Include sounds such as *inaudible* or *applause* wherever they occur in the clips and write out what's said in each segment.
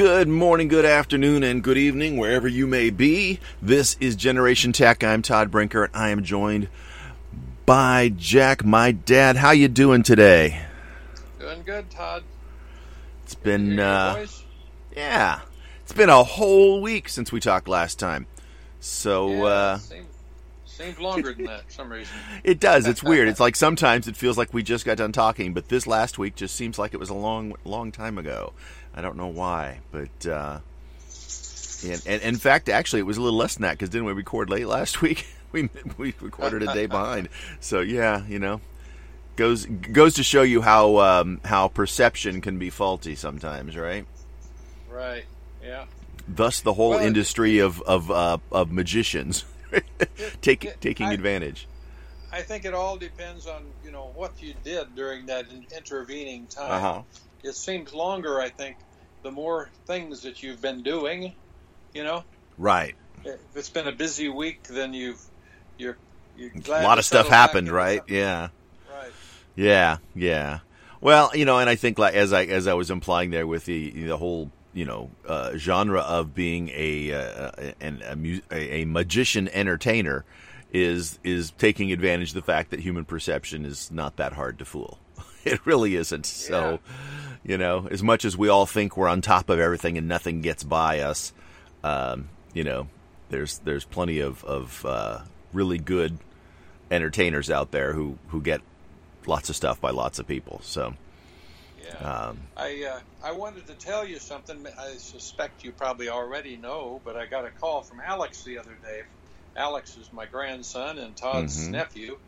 Good morning, good afternoon, and good evening, wherever you may be. This is Generation Tech. I'm Todd Brinker, and I am joined by Jack, my dad. How you doing today? Doing good, Todd. It's been, Hear uh, yeah, it's been a whole week since we talked last time. So, Yeah, uh, seems, seems longer than that for some reason. *laughs* It does. It's weird. It's *laughs* like sometimes it feels like we just got done talking, but this last week just seems like it was a long, long time ago. I don't know why, but uh, and, and in fact, actually, it was a little less than that because didn't we record late last *laughs* week? we we recorded a day *laughs* behind. So yeah, you know, goes goes to show you how um, how perception can be faulty sometimes, right? Right. Yeah. Thus, the whole Well, industry of of uh, of magicians *laughs* take, it- taking I- advantage. I think it all depends on you know what you did during that intervening time. Uh-huh. It seems longer. I think the more things that you've been doing, you know, Right. if it's been a busy week, then you've you're you're A lot of stuff happened, right? Yeah. Right. Yeah, yeah. Well, you know, and I think like as I as I was implying there with the the whole you know uh, genre of being a uh, an, a, mu- a a magician entertainer is is taking advantage of the fact that human perception is not that hard to fool. *laughs* It really isn't. So, you know, as much as we all think we're on top of everything and nothing gets by us, um, you know, there's there's plenty of of uh, really good entertainers out there who who get lots of stuff by lots of people. So, Yeah. um, I uh, I wanted to tell you something. I suspect you probably already know, but I got a call from Alex the other day. Alex is my grandson and Todd's Mhm. nephew,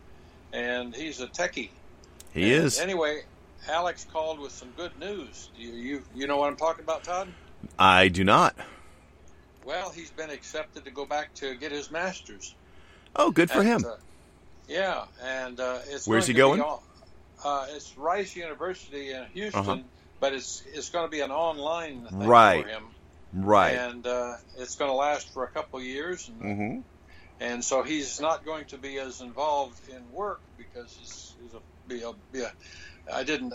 and he's a techie. he And is. Anyway, Alex called with some good news. Do you you you know what I'm talking about, Todd? I do not. Well, he's been accepted to go back to get his master's. Oh, good for at, him. uh, yeah, and uh, it's Where's he going? going? uh, it's Rice University in Houston, Uh-huh. but it's it's going to be an online thing Right. for him. Right. and uh, it's going to last for a couple of years, and, hmm and so he's not going to be as involved in work because he's, he's a, be a, be a. I didn't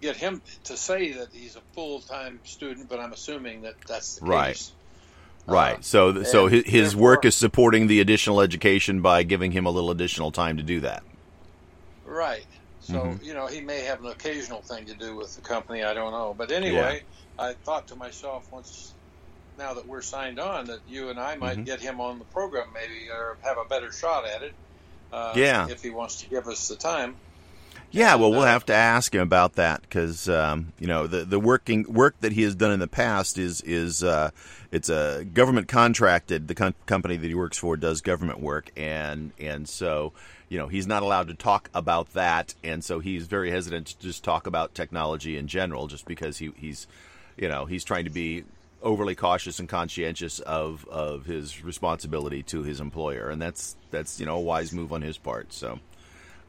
get him to say that he's a full time student, but I'm assuming that that's the Right. case. Right. Uh, so, so his, his work is supporting the additional education by giving him a little additional time to do that. Right. So Mhm. you know he may have an occasional thing to do with the company. I don't know, but anyway, I thought to myself once. Now that we're signed on, that you and I might Mhm. get him on the program, maybe, or have a better shot at it. Uh, Yeah. If he wants to give us the time. Yeah, well, we'll uh, have to ask him about that because um, you know the the working work that he has done in the past is is uh, it's a government contracted. The com- company that he works for does government work, and and so you know he's not allowed to talk about that, and so he's very hesitant to just talk about technology in general, just because he he's you know he's trying to be overly cautious and conscientious of of his responsibility to his employer, and that's that's you know a wise move on his part. So.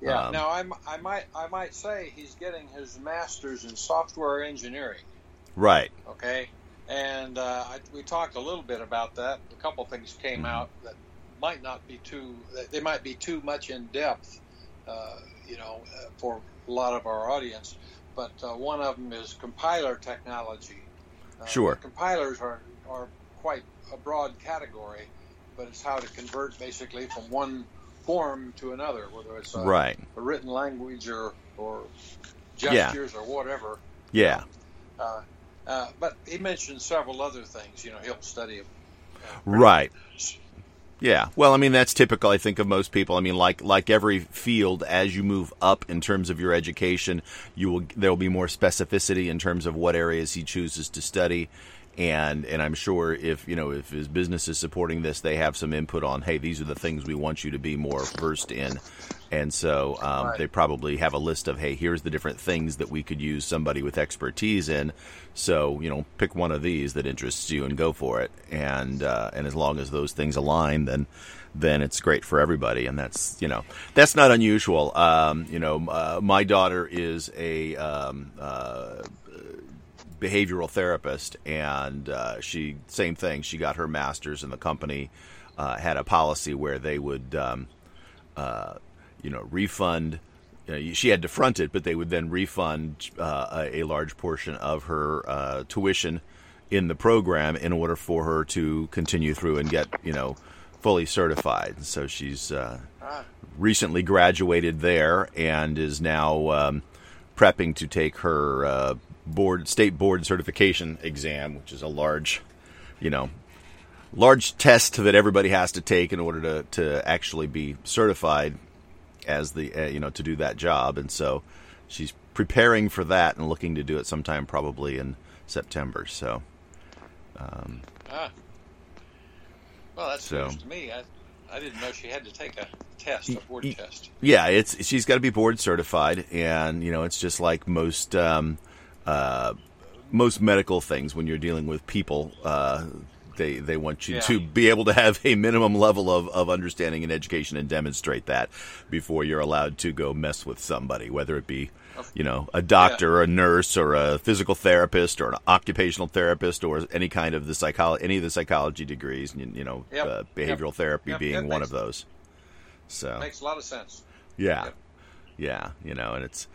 Yeah. Um, now I'm, I might I might say he's getting his master's in software engineering. Right. Okay, and uh, I, we talked a little bit about that. A couple things came Mhm. out that might not be too. They might be too much in depth, uh, you know, uh, for a lot of our audience. But uh, one of them is compiler technology. Uh, Sure. Compilers are are quite a broad category, but it's how to convert basically from one form to another, whether it's a, Right. a written language or or Yeah. or whatever. Yeah. Uh, uh, but he mentioned several other things. You know, he'll study. Uh, Right. Yeah. Well, I mean that's typical I think of most people. I mean like like every field as you move up in terms of your education, you will there will be more specificity in terms of what areas he chooses to study. And and I'm sure if, you know, if his business is supporting this, they have some input on, hey, these are the things we want you to be more versed in. And so um, Right. they probably have a list of, hey, here's the different things that we could use somebody with expertise in. So you know, pick one of these that interests you and go for it. And uh, and as long as those things align, then then it's great for everybody. And that's you know that's not unusual. Um, you know, uh, my daughter is a um, uh, behavioral therapist, and uh, she same thing. She got her master's, and the company uh, had a policy where they would, um, uh, you know, refund. You know, she had to front it, but they would then refund uh, a, large portion of her uh, tuition in the program in order for her to continue through and get you know fully certified. So she's uh, recently graduated there and is now um, prepping to take her board state board certification exam, which is a large, you know, large test that everybody has to take in order to to actually be certified as the uh, you know to do that job. And so she's preparing for that and looking to do it sometime probably in September. So ah. Well, that's So- news to me. I, I didn't know she had to take a test, a board test. Yeah, it's she's got to be board certified, and you know it's just like most um, uh, most medical things when you're dealing with people. Uh, they they want you Yeah. to be able to have a minimum level of, of understanding and education and demonstrate that before you're allowed to go mess with somebody, whether it be you know a doctor or a nurse or a physical therapist or an occupational therapist or any kind of the psychology any of the psychology degrees you, you know Yep. uh, behavioral Yep. therapy Yep. being one makes- of those so Makes a lot of sense. yeah, yeah, you know, and it's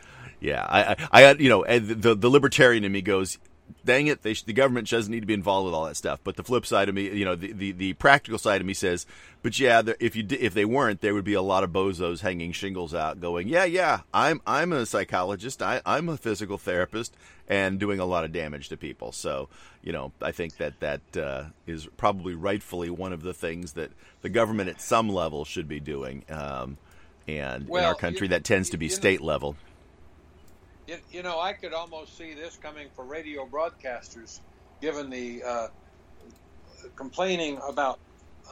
yeah. I I, I you know, and the the libertarian in me goes, dang it, they sh- the government doesn't need to be involved with all that stuff. But the flip side of me, you know, the the, the practical side of me says, but yeah, there- if you di- if they weren't, there would be a lot of bozos hanging shingles out, going, yeah, yeah, I'm I'm a psychologist, I I'm a physical therapist, and doing a lot of damage to people. So you know, I think that that uh, is probably rightfully one of the things that the government at some level should be doing. Um, and in our country, you- that tends to be you know- state level. You, you know, I could almost see this coming for radio broadcasters, given the uh, complaining about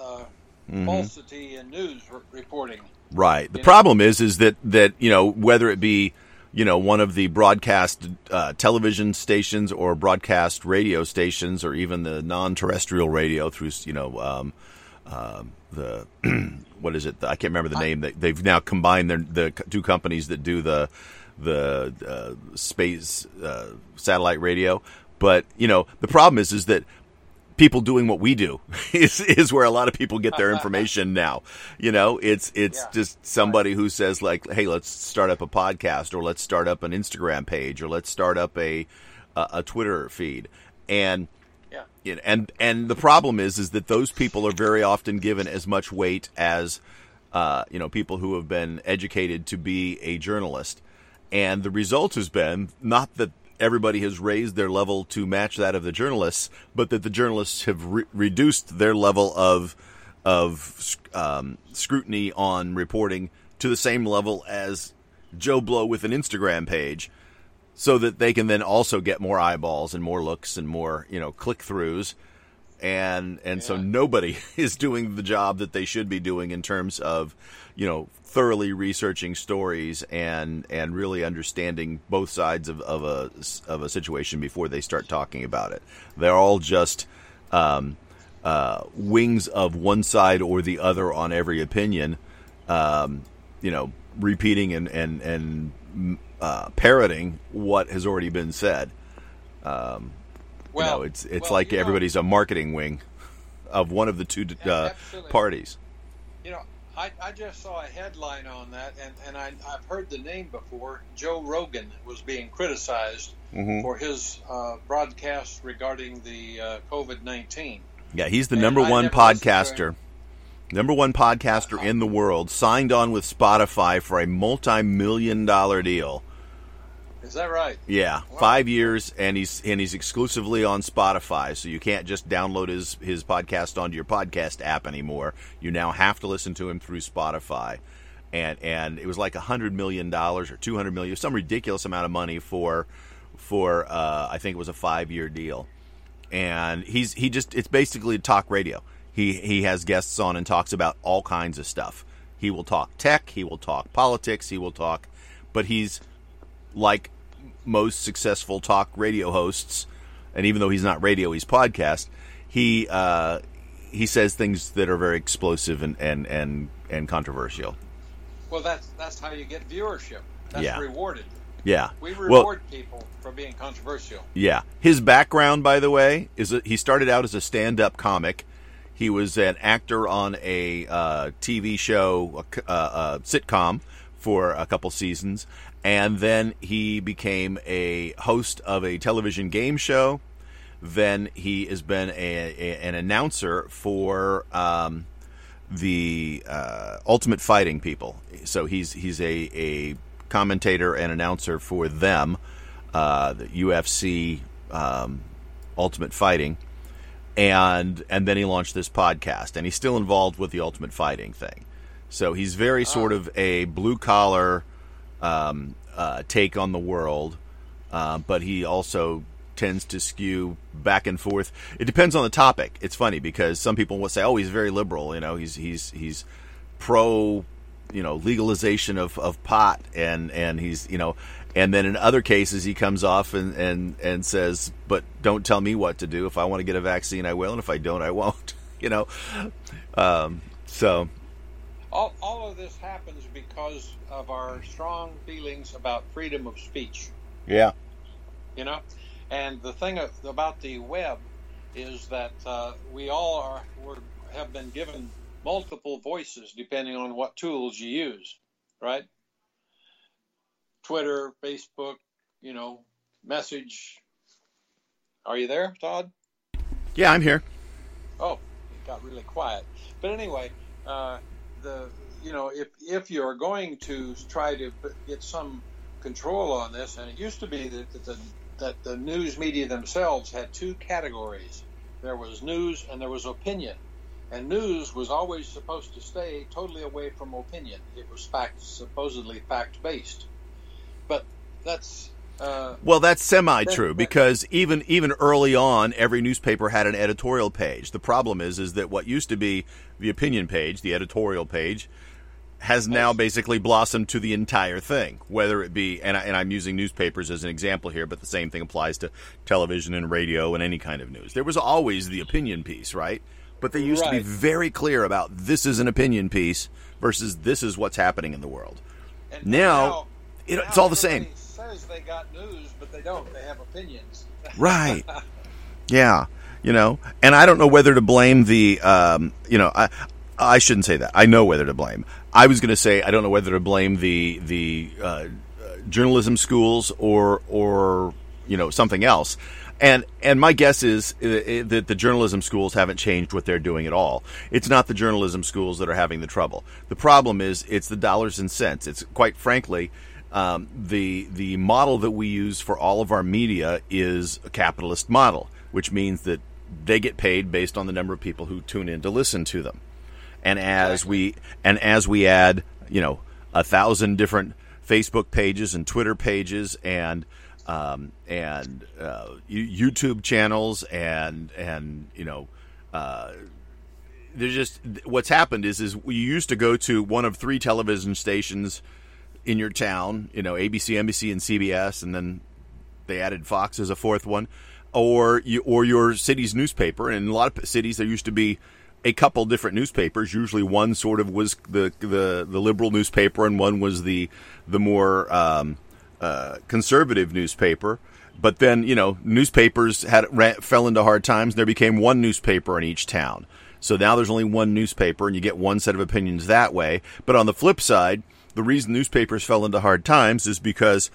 uh, Mm-hmm. falsity in news re- reporting. Right. The You know? problem is, is that that you know whether it be you know one of the broadcast uh, television stations or broadcast radio stations or even the non-terrestrial radio through you know um, um the *clears throat* what is it? I can't remember the name. They, they've now combined their, the two companies that do the the uh, space uh, satellite radio. But you know the problem is is that people doing what we do *laughs* is is where a lot of people get their *laughs* information now. You know, it's it's Yeah. just somebody who says like, "Hey, let's start up a podcast, or let's start up an Instagram page, or let's start up a a, a Twitter feed," and Yeah. and and the problem is is that those people are very often given as much weight as uh, you know people who have been educated to be a journalist, and the result has been not that everybody has raised their level to match that of the journalists, but that the journalists have re- reduced their level of of um, scrutiny on reporting to the same level as Joe Blow with an Instagram page so that they can then also get more eyeballs and more looks and more you know click throughs and and so nobody *laughs* is doing the job that they should be doing in terms of you know thoroughly researching stories and and really understanding both sides of, of a of a situation before they start talking about it. They're all just um, uh, wings of one side or the other on every opinion um, you know repeating and and and mm, uh, parroting what has already been said. Well, you know, it's it's well, like you know- everybody's a marketing wing of one of the two uh, parties. I, I just saw a headline on that, and, and I, I've heard the name before. Joe Rogan was being criticized Mm-hmm. for his uh, broadcast regarding the uh, COVID 19. Yeah, he's the And number I one podcaster, number one podcaster in the world, signed on with Spotify for a multi-million dollar deal. Is that right? Yeah, Wow. five years, and he's and he's exclusively on Spotify, so you can't just download his his podcast onto your podcast app anymore. You now have to listen to him through Spotify, and and it was like a hundred million dollars or two hundred million, some ridiculous amount of money for for uh, I think it was a five year deal, and he's he just it's basically talk radio. He he has guests on and talks about all kinds of stuff. He will talk tech, he will talk politics, he will talk, but he's like most successful talk radio hosts, and even though he's not radio, he's podcast. He uh, he says things that are very explosive and and and, and controversial. Well, that's that's how you get viewership. That's Yeah. rewarded. Yeah. We Well, reward people for being controversial. Yeah. His background, by the way, is that he started out as a stand-up comic. He was an actor on a uh, TV show, a, c- uh, a sitcom, for a couple seasons, and then he became a host of a television game show. then he has been a, a, an announcer for um, the uh, Ultimate Fighting people. So he's he's a, a commentator and announcer for them, uh, the UFC um, Ultimate Fighting, and and then he launched this podcast, and he's still involved with the Ultimate Fighting thing. So he's very sort of a blue collar um, uh, take on the world, uh, but he also tends to skew back and forth. It depends on the topic. It's funny because some people will say, "Oh, he's very liberal." You know, he's he's he's pro, you know, legalization of, of pot, and and he's you know, and then in other cases he comes off and and and says, "But don't tell me what to do. If I want to get a vaccine, I will, and if I don't, I won't." *laughs* you know, um, so. All, all of this happens because of our strong feelings about freedom of speech. Yeah. You know, and the thing about the web is that uh, we all are have been given multiple voices depending on what tools you use, right? Twitter, Facebook, you know, message. Are you there, Todd? Yeah, I'm here. Oh, it got really quiet. But anyway, uh, the you know if if you're going to try to get some control on this, and it used to be that, the that the news media themselves had two categories. There was news and there was opinion. And news was always supposed to stay totally away from opinion. It was fact, supposedly fact based. But that's uh, well, that's semi-true because even even early on, every newspaper had an editorial page. The problem is, is that what used to be the opinion page, the editorial page, has now basically blossomed to the entire thing, whether it be, and, I, and I'm using newspapers as an example here, but the same thing applies to television and radio and any kind of news. There was always the opinion piece, right? But they used right. to be very clear about this is an opinion piece versus this is what's happening in the world. And now, now it, it's all the same. Says they got news, but they don't. They have opinions. right. *laughs* Yeah. You know, and I don't know whether to blame the, um, you know, I, I shouldn't say that. I know whether to blame. I was going to say I don't know whether to blame the the uh, journalism schools or or you know something else. And and my guess is uh, uh, that the journalism schools haven't changed what they're doing at all. It's not the journalism schools that are having the trouble. The problem is it's the dollars and cents. It's quite frankly um, the the model that we use for all of our media is a capitalist model, which means that they get paid based on the number of people who tune in to listen to them and as we and as we add, you know, a thousand different Facebook pages and Twitter pages and um, and uh, YouTube channels and and you know. Uh, there's just what's happened is is we used to go to one of three television stations in your town, you know, ABC, NBC, and CBS, and then they added Fox as a fourth one, or you or your city's newspaper. And in a lot of cities, there used to be a couple different newspapers. Usually, one sort of was the the, the liberal newspaper, and one was the the more um, uh, conservative newspaper. But then, you know, newspapers had ran, fell into hard times. And there became one newspaper in each town. So now there's only one newspaper, and you get one set of opinions that way. But on the flip side, the reason newspapers fell into hard times is because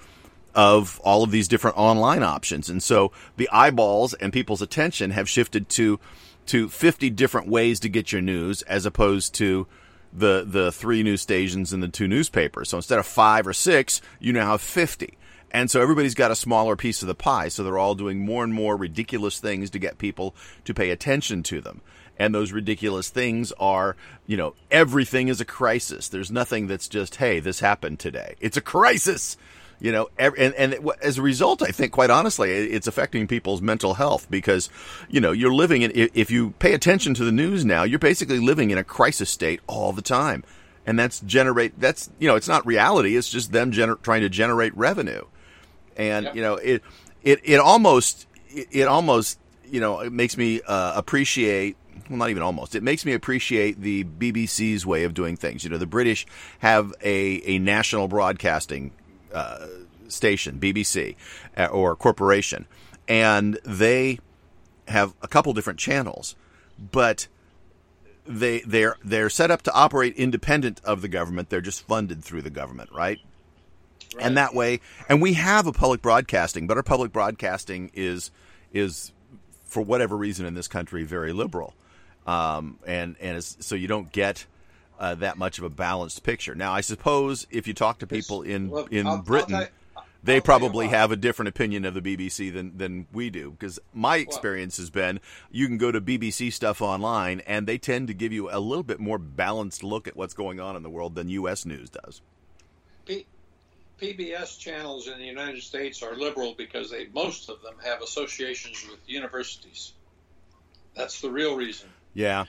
of all of these different online options. And so the eyeballs and people's attention have shifted to to 50 different ways to get your news as opposed to the the three news stations and the two newspapers. So instead of 5 or 6, you now have 50. And so everybody's got a smaller piece of the pie, so they're all doing more and more ridiculous things to get people to pay attention to them. And those ridiculous things are, you know, everything is a crisis. There's nothing that's just, hey, this happened today. It's a crisis you know and and as a result i think quite honestly it's affecting people's mental health because you know you're living in if you pay attention to the news now you're basically living in a crisis state all the time and that's generate that's you know it's not reality it's just them gener- trying to generate revenue and yeah. you know it it it almost it, it almost you know it makes me uh, appreciate well, not even almost. It makes me appreciate the BBC's way of doing things. You know, the British have a, a national broadcasting uh, station, BBC, uh, or corporation, and they have a couple different channels, but they they're they're set up to operate independent of the government. They're just funded through the government, right? Right? And that way, and we have a public broadcasting, but our public broadcasting is is for whatever reason in this country, very liberal, um, and and so you don't get uh, that much of a balanced picture. Now, I suppose if you talk to people in in I'll- Britain, they I'll you probably have a different opinion of the BBC than than we do. Because my experience has been, you can go to BBC stuff online, and they tend to give you a little bit more balanced look at what's going on in the world than U.S. news does. PBS channels in the United States are liberal because they most of them have associations with universities. That's the real reason, Yeah,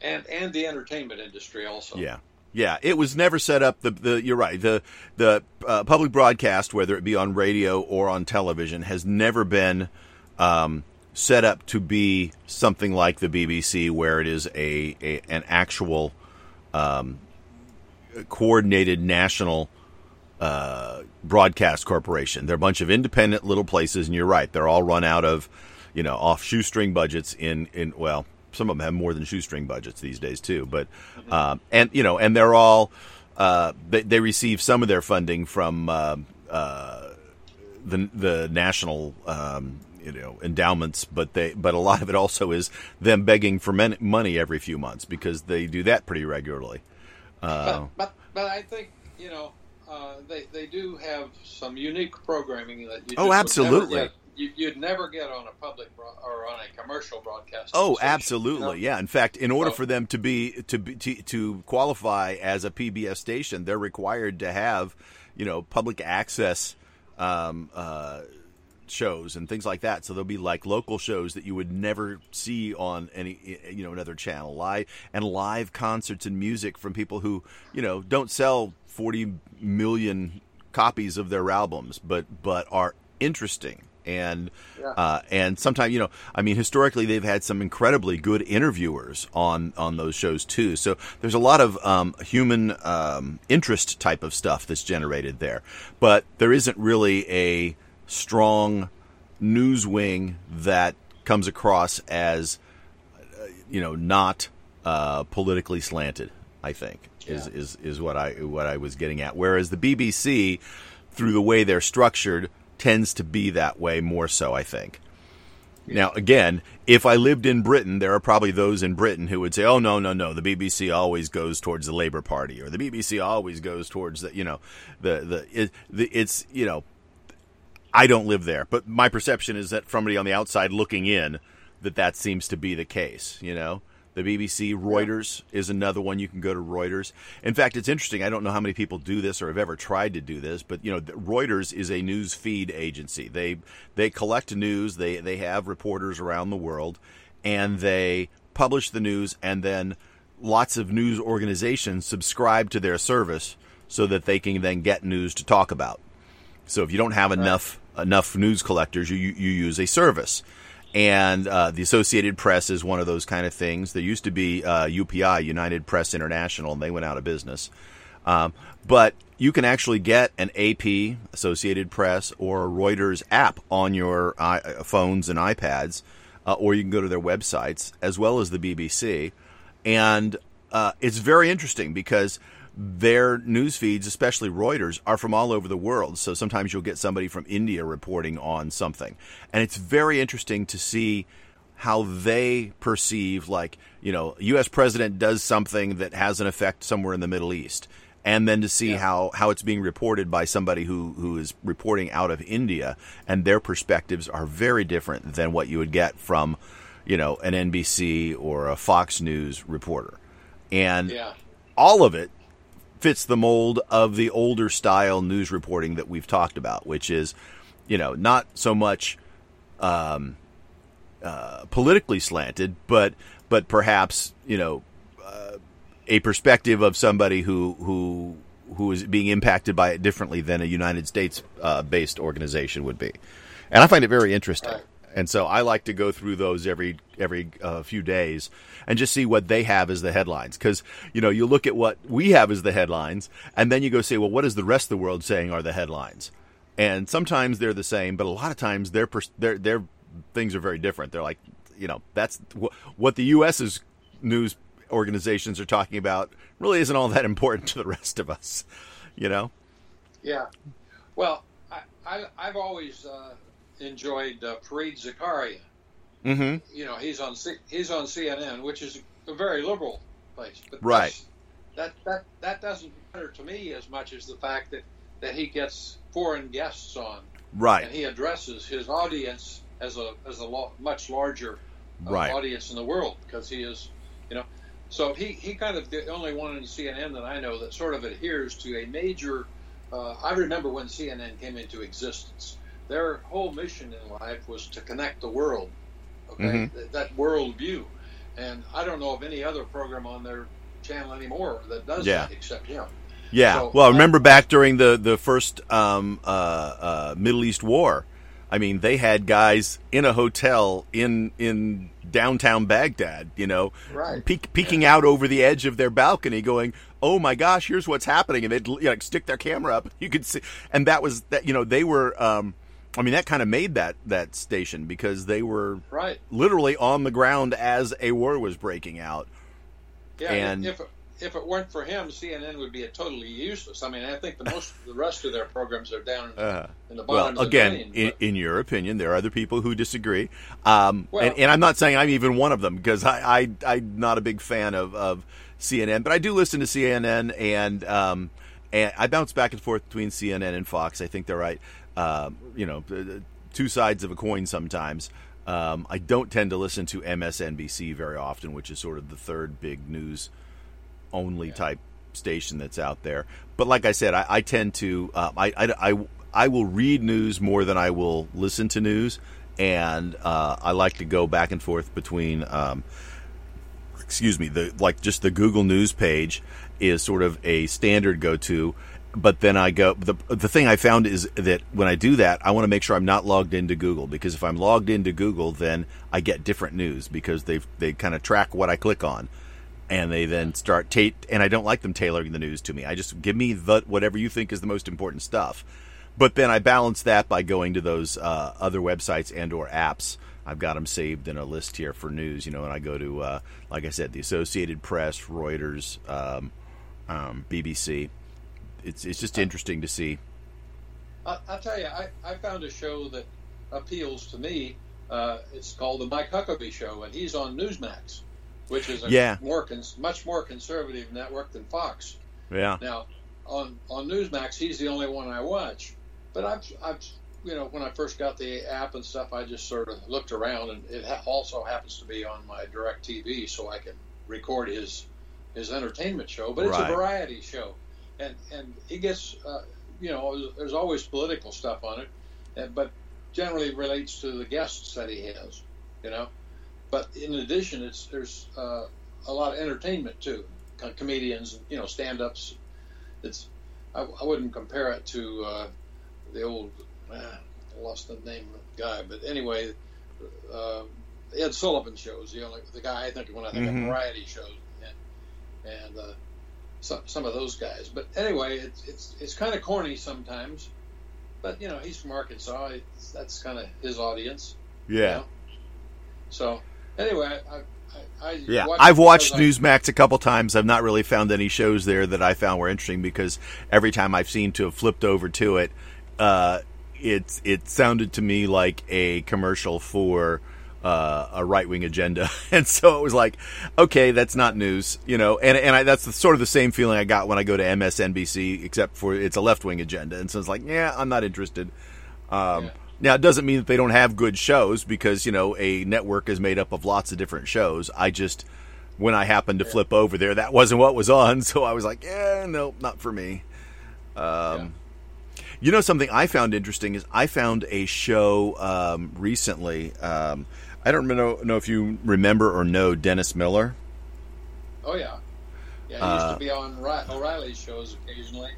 and and the entertainment industry also. yeah. Yeah, it was never set up. The, the you're right. The the uh, public broadcast, whether it be on radio or on television, has never been um, set up to be something like the BBC, where it is a, a an actual um, coordinated national uh, broadcast corporation. They're a bunch of independent little places, and you're right. They're all run out of you know off shoestring budgets. In in well, some of them have more than shoestring budgets these days too. But um, and you know, and they're all uh, they, they receive some of their funding from uh, uh, the the national um, you know endowments, but they but a lot of it also is them begging for men, money every few months because they do that pretty regularly. Uh, But, but but I think you know uh, they they do have some unique programming that you Oh, absolutely. never get, you, you'd never get on a public bro- or on a commercial broadcast. Oh, station, absolutely. you know? Yeah. In fact, in order So- for them to be to be to, to qualify as a PBS station, they're required to have, you know, public access um, uh, shows and things like that. So there'll be like local shows that you would never see on any you know another channel, live and live concerts and music from people who you know don't sell forty million copies of their albums, but but are interesting and Yeah. uh, and sometimes you know I mean historically they've had some incredibly good interviewers on on those shows too. So there's a lot of um, human um, interest type of stuff that's generated there, but there isn't really a strong news wing that comes across as uh, you know not uh, politically slanted. I think Yeah. is is what I what I was getting at. Whereas the BBC, through the way they're structured, tends to be that way more so. I think. Now, again, if I lived in Britain, there are probably those in Britain who would say, "Oh no, no, no, the BBC always goes towards the Labour Party, or the BBC always goes towards the, you know, the the, it, the it's you know." I don't live there, but my perception is that from somebody on the outside looking in, that that seems to be the case. You know, the BBC, Reuters is another one. You can go to Reuters. In fact, it's interesting. I don't know how many people do this or have ever tried to do this, but you know, Reuters is a news feed agency. They they collect news. They they have reporters around the world, and they publish the news, and then lots of news organizations subscribe to their service so that they can then get news to talk about. So if you don't have enough enough news collectors, you you, you use a service. And uh, the Associated Press is one of those kind of things. There used to be uh, UPI, United Press International, and they went out of business. Um, but you can actually get an AP, Associated Press, or a Reuters app on your i- phones and iPads, uh, or you can go to their websites, as well as the BBC. And uh, it's very interesting because their news feeds, especially Reuters, are from all over the world. So sometimes you'll get somebody from India reporting on something. And it's very interesting to see how they perceive, like, you know, U.S. president does something that has an effect somewhere in the Middle East. And then to see Yeah. how, how it's being reported by somebody who, who is reporting out of India, and their perspectives are very different than what you would get from, you know, an NBC or a Fox News reporter. And Yeah. all of it fits the mold of the older style news reporting that we've talked about, which is, you know, not so much um, uh, politically slanted, but but perhaps you know uh, a perspective of somebody who who who is being impacted by it differently than a United States uh, based organization would be, and I find it very interesting. And so I like to go through those every every uh, few days and just see what they have as the headlines. Because you know you look at what we have as the headlines, and then you go say, well, what is the rest of the world saying are the headlines? And sometimes they're the same, but a lot of times their their their things are very different. They're like, you know, that's wh- what the U.S.'s news organizations are talking about. Really, isn't all that important *laughs* to the rest of us, you know? Yeah. Well, I, I, I've always uh, enjoyed uh, Fareed Zakaria. Mm-hmm. you know, he's on C- he's on CNN, which is a very liberal place. But Right. That that that doesn't matter to me as much as the fact that that he gets foreign guests on Right. and he addresses his audience as a as a lo- much larger uh, Right. audience in the world because he is, you know, so he he kind of the only one in CNN that I know that sort of adheres to a major. Uh, I remember when CNN came into existence. Their whole mission in life was to connect the world. Okay, Mhm. Th- that world view, and I don't know of any other program on their channel anymore that does Yeah. that except him. Yeah. So, well, uh, remember back during the the first um, uh, uh, Middle East war. I mean, they had guys in a hotel in in downtown Baghdad. You know, Right. peek, peeking out over the edge of their balcony, going, "Oh my gosh, here's what's happening!" And they'd you know, stick their camera up. *laughs* You could see, and that was that. You know, they were. Um, I mean, that kind of made that that station because they were Right. literally on the ground as a war was breaking out. Yeah, And- if if it weren't for him, CNN would be a totally useless. I mean, I think the most the rest of their programs are down in, Uh, in the Well, bottom. the again, drain, in, in your opinion, there are other people who disagree, um, Well- and, and I'm not saying I'm even one of them because I, I I'm not a big fan of, of CNN, but I do listen to CNN and um, and I bounce back and forth between CNN and Fox. I think they're right, um, you know, uh, two sides of a coin sometimes. Um, I don't tend to listen to MSNBC very often, which is sort of the third big news only type station that's out there. But like I said, I, I tend to um, I, I, I I will read news more than I will listen to news, and uh, I like to go back and forth between. Um, excuse me, the like just the Google News page is sort of a standard go to. But then I go the the thing I found is that when I do that, I want to make sure I'm not logged into Google because if I'm logged into Google, then I get different news because they they kind of track what I click on and they then start ta- and I don't like them tailoring the news to me. I just give me the whatever you think is the most important stuff. But then I balance that by going to those uh, other websites and or apps. I've got them saved in a list here for news, you know, and I go to uh, like I said, the Associated Press, Reuters, um, um, BBC. It's it's just interesting to see. I, I'll tell you, I, I found a show that appeals to me. Uh, it's called the Mike Huckabee Show, and he's on Newsmax, which is a Yeah. more cons- much more conservative network than Fox. Yeah, Now, on on Newsmax, he's the only one I watch. But I've, I've you know, when I first got the app and stuff, I just sort of looked around, and it ha- also happens to be on my DirecTV, so I can record his his entertainment show. But it's Right. a variety show, and and he gets, uh, you know, there's always political stuff on it, but generally relates to the guests that he has, you know. But in addition, it's there's uh, a lot of entertainment too, Co- comedians, you know, stand-ups. It's I, I wouldn't compare it to uh, the old uh, I lost the name of the guy, but anyway, uh, Ed Sullivan shows the only the guy I think when I think Mhm. of variety shows and and uh, some some of those guys. But anyway, it's it's it's kind of corny sometimes. But you know, he's from Arkansas. It's, that's kind of his audience. you yeah, know? So anyway, I, I, I yeah. watch I've watched I- Newsmax a couple times. I've not really found any shows there that I found were interesting because every time I've seemed to have flipped over to it, uh, it's it sounded to me like a commercial for uh, a right wing agenda, *laughs* and so it was like, okay, that's not news, you know. And and I, that's the, sort of the same feeling I got when I go to MSNBC, except for it's a left wing agenda, and so it's like, yeah, I'm not interested. Um, Yeah. Now it doesn't mean that they don't have good shows because you know a network is made up of lots of different shows. I just when I happened to flip over there, that wasn't what was on, *laughs* so I was like, yeah, no, not for me. Um, You know something I found interesting is I found a show um, recently. Um, I don't know, know if you remember or know Dennis Miller. Oh yeah, yeah. He used Uh, to be on O'Reilly's shows occasionally.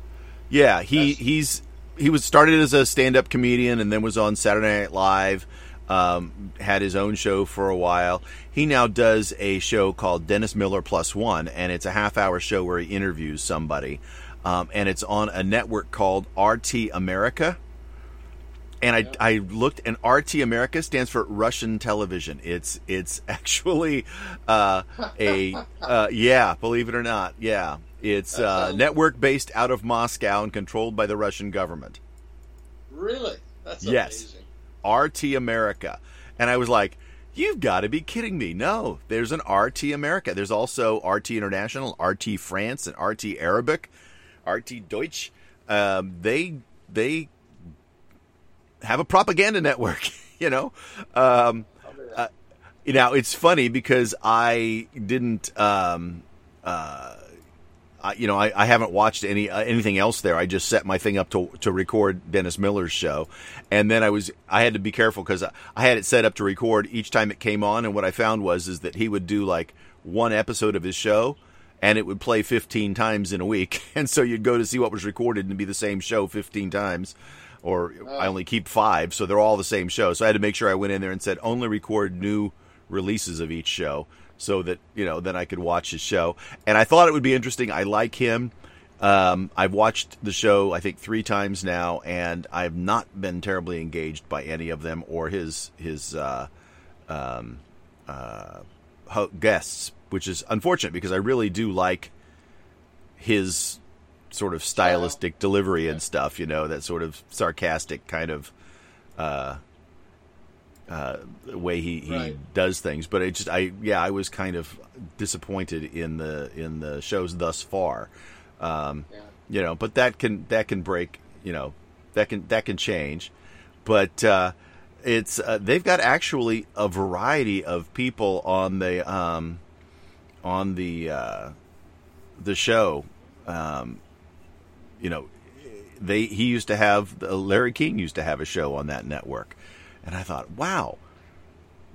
Yeah, he That's- he's he was started as a stand-up comedian and then was on Saturday Night Live. Um, had his own show for a while. He now does a show called Dennis Miller Plus One, and it's a half-hour show where he interviews somebody, um, and it's on a network called RT America. And I, I looked, and RT America stands for Russian television. It's it's *laughs* actually uh, a uh, yeah, believe it or not, yeah, it's uh, sounds- network based out of Moscow and controlled by the Russian government. Really? That's Yes. amazing. RT America, and I was like, You've got to be kidding me. No, there's an RT America. There's also RT International, RT France, and RT Arabic, RT Deutsch. Um, they they have a propaganda network. *laughs* You know, um, uh, you know it's funny because I didn't. Um, uh, I, you know, I, I haven't watched any uh, anything else there. I just set my thing up to to record Dennis Miller's show, and then I was I had to be careful because I, I had it set up to record each time it came on. And what I found was is that he would do like one episode of his show, and it would play 15 times in a week, *laughs* and so you'd go to see what was recorded and be the same show 15 times. Or I only keep five, so they're all the same show. So I had to make sure I went in there and said only record new releases of each show so that you know then I could watch his show. And I thought it would be interesting. I like him. Um, I've watched the show I think three times now, and I've not been terribly engaged by any of them or his his uh, um, uh, guests, which is unfortunate because I really do like his sort of stylistic delivery and stuff. You know that sort of sarcastic kind of. Uh, uh, way he, he Right. does things. But it just I yeah I was kind of disappointed in the in the shows thus far. Um, Yeah. You know, but that can that can break. You know, that can that can change. But uh, it's uh, they've got actually a variety of people on the um, on the uh, the show. Um, you know, they he used to have Larry King used to have a show on that network, and I thought, wow,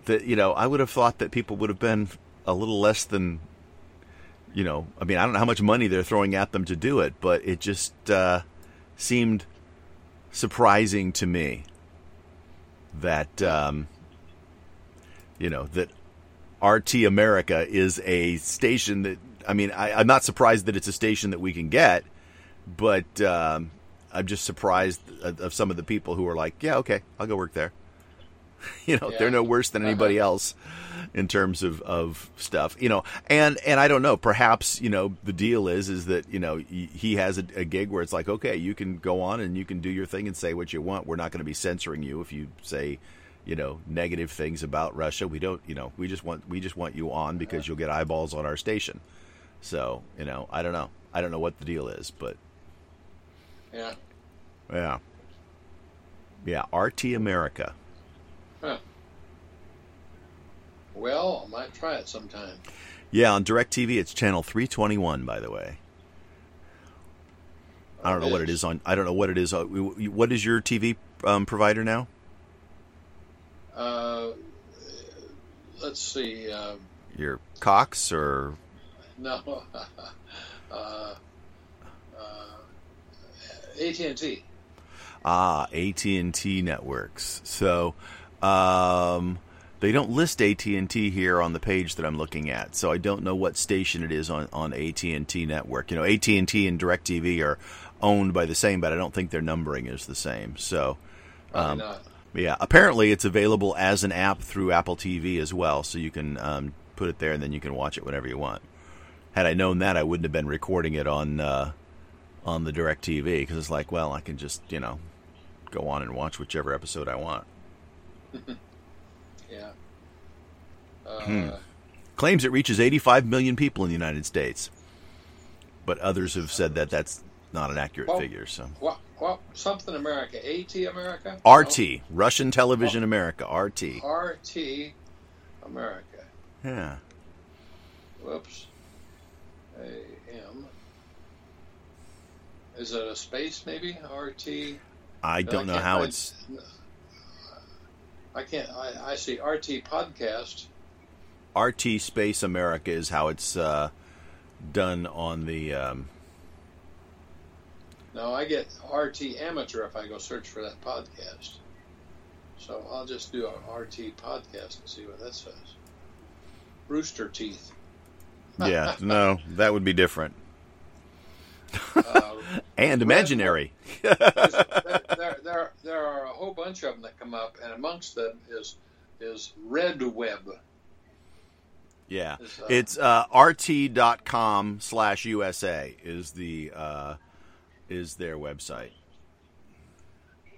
that you know I would have thought that people would have been a little less than, you know, I mean I don't know how much money they're throwing at them to do it, but it just uh, seemed surprising to me that um, you know that RT America is a station that I mean I, I'm not surprised that it's a station that we can get, but um, I'm just surprised of some of the people who are like, yeah, okay, I'll go work there. *laughs* you know, Yeah. they're no worse than anybody else in terms of, of stuff. You know, and and I don't know. Perhaps you know the deal is is that you know he has a, a gig where it's like, okay, you can go on and you can do your thing and say what you want. We're not going to be censoring you if you say you know negative things about Russia. We don't. You know, we just want we just want you on because you'll get eyeballs on our station. So you know, I don't know. I don't know what the deal is, but Yeah. yeah, yeah. RT America. Huh. Well, I might try it sometime. Yeah, on DirecTV, it's channel 321. By the way, I don't know what it is on. I don't know what it is. uh, What is your TV um, provider now? Uh, let's see. Uh, Your Cox or no. *laughs* uh, uh, AT&T. ah AT and T networks. So um, they don't list AT and T here on the page that I'm looking at. So I don't know what station it is on on AT and T network. You know, AT and T and DirecTV are owned by the same, but I don't think their numbering is the same. So. Um. Yeah, apparently it's available as an app through Apple TV as well, so you can um, put it there and then you can watch it whenever you want. Had I known that, I wouldn't have been recording it on uh, on the DirecTV because it's like, well, I can just you know go on and watch whichever episode I want. *laughs* Yeah. Uh, Hmm. Claims it reaches 85 million people in the United States, but others have said that that's not an accurate Well- figure. So What? What? Something America? AT America? RT, Russian Television America, RT. RT America. Yeah. Whoops. AM. Is it a space maybe? RT. I don't know how it's I can't. I, I see RT podcast. RT Space America is how it's uh, done on the. Um, No, I get RT amateur if I go search for that podcast. So I'll just do a RT podcast and see what that says. Rooster teeth. yeah, *laughs* no, that would be different Uh, and imaginary. *laughs* there, there, there, are a whole bunch of them that come up, and amongst them is is Red Web. Yeah, uh, it's uh, rt.com slash USA is the uh, is their website.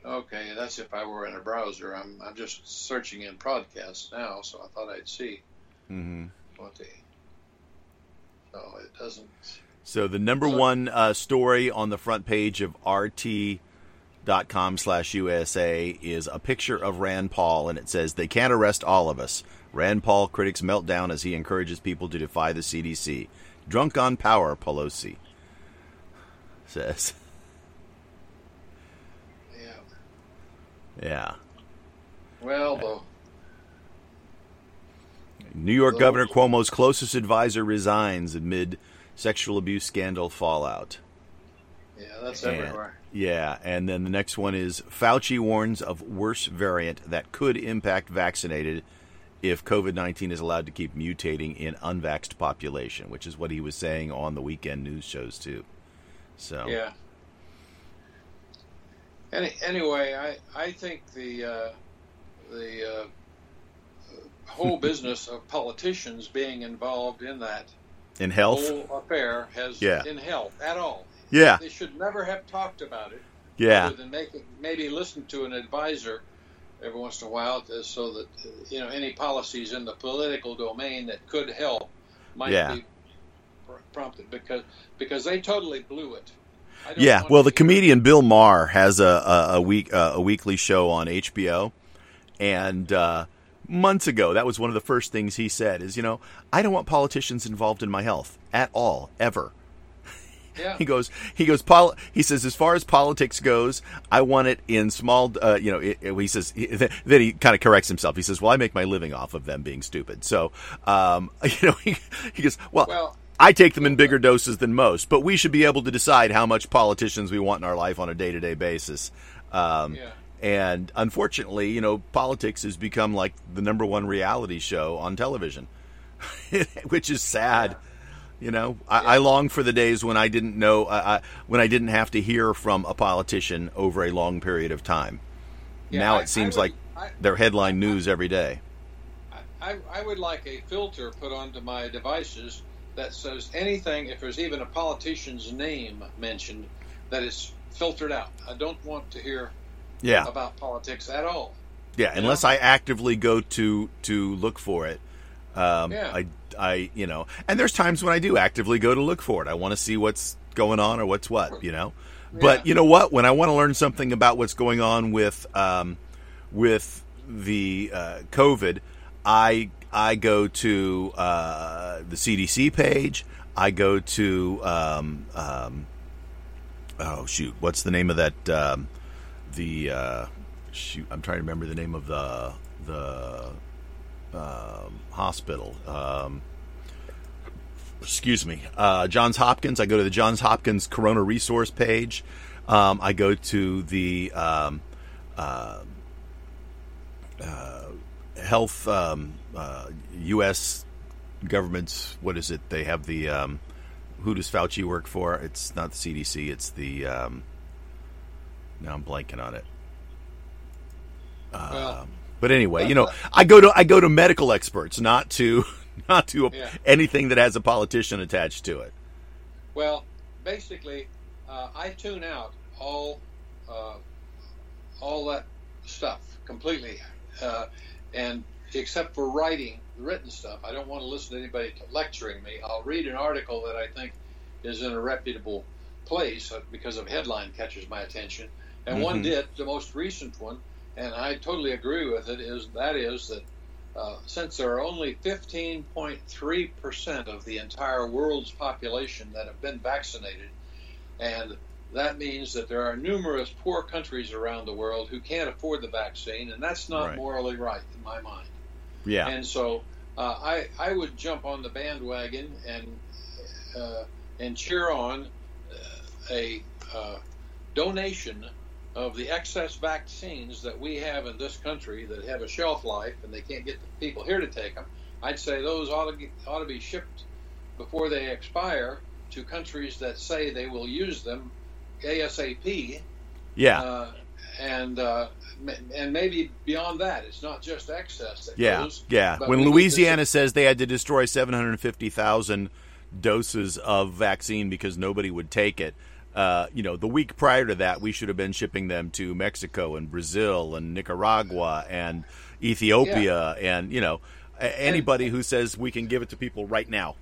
Okay, that's if I were in a browser. I'm I'm just searching in podcasts now, so I thought I'd see Mm-hmm. what the. So it doesn't. So the number one uh, story on the front page of RT.com slash USA is a picture of Rand Paul, and it says, They can't arrest all of us. Rand Paul critics melt down as he encourages people to defy the CDC. Drunk on power, Pelosi says. Yeah. Yeah. Well, though. New York Those- Governor Cuomo's closest advisor resigns amid sexual abuse scandal fallout. Yeah, that's And- everywhere. Yeah, and then the next one is Fauci warns of worse variant that could impact vaccinated if COVID 19 is allowed to keep mutating in unvaxxed population, which is what he was saying on the weekend news shows, too. So, Yeah. Any, anyway, I I think the uh, the uh, whole *laughs* business of politicians being involved in that in health, whole affair has Yeah. in health at all. yeah, They should never have talked about it. yeah, Other than making maybe listen to an advisor every once in a while, so that you know any policies in the political domain that could help might Yeah. be prompted because because they totally blew it. Yeah. Well, the comedian Bill Maher has a a, a week uh, a weekly show on HBO, and uh, months ago, that was one of the first things he said: is you know I don't want politicians involved in my health at all, ever. *laughs* Yeah. He goes, he goes, Paul, he says, as far as politics goes, I want it in small, uh, you know, it, it- he says, he, then he kind of corrects himself. He says, well, I make my living off of them being stupid. So, um, *laughs* you know, he, he goes, well, Well- I take them in bigger doses than most, but we should be able to decide how much politicians we want in our life on a day to day basis. Um, Yeah. And unfortunately, you know, politics has become like the number one reality show on television, *laughs* which is sad. You know, I, I long for the days when I didn't know, uh, I, when I didn't have to hear from a politician over a long period of time. Yeah, now I- it seems I would- like I- they're headline news every day. I, I would like a filter put onto my devices that says anything, if there's even a politician's name mentioned, that is filtered out. I don't want to hear Yeah, about politics at all. yeah. Unless I actively go to to look for it, um, Yeah. I, I, you know. And there's times when I do actively go to look for it. I want to see what's going on or what's what, you know. But you know what? When I want to learn something about what's going on with um, with the uh, COVID, I I go to uh, the CDC page. I go to um, um, oh shoot, what's the name of that? Um, the uh, shoot, I'm trying to remember the name of the the um, hospital. Um, excuse me, uh, Johns Hopkins. I go to the Johns Hopkins Corona Resource page. Um, I go to the um, uh, uh, health um, uh, U.S. government's. What is it? They have the. Um, who does Fauci work for? It's not the CDC. It's the. Now I'm blanking on it. Well, Um, but anyway, you know, I go to I go to medical experts, not to *laughs* not to Yeah. anything that has a politician attached to it. well, basically, uh, I tune out all uh, all that stuff completely, uh, and except for writing written stuff, I don't want to listen to anybody lecturing me. I'll read an article that I think is in a reputable place uh, because of headline catches my attention, and one Mhm. did. The most recent one, and I totally agree with it. Is that is that uh, since there are only 15.3 percent of the entire world's population that have been vaccinated, and that means that there are numerous poor countries around the world who can't afford the vaccine, and that's not Right. morally right in my mind. Yeah, And so uh, I I would jump on the bandwagon and uh, and cheer on uh, a uh, donation of the excess vaccines that we have in this country that have a shelf life and they can't get the people here to take them. I'd say those ought to get, ought to be shipped before they expire to countries that say they will use them ASAP yeah, uh, and uh, and maybe beyond that. It's not just excess that yeah, goes. yeah. When we need to Louisiana says they had to destroy seven hundred fifty thousand doses of vaccine because nobody would take it, uh, you know, the week prior to that, we should have been shipping them to Mexico and Brazil and Nicaragua and Ethiopia yeah. and you know anybody who says we can give it to people right now.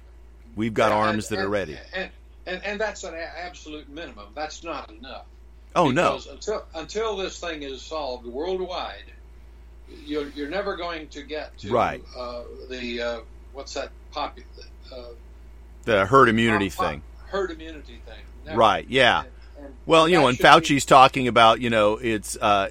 We've got arms that and, are ready. And, and, and that's an absolute minimum. That's not enough. Oh no! Until until this thing is solved worldwide, you're you're never going to get to right. uh, the uh, what's that pop uh, the herd immunity pop, thing. Herd immunity thing. Right. Yeah. And, and well, you know, when Fauci's be... talking about, you know, it's uh,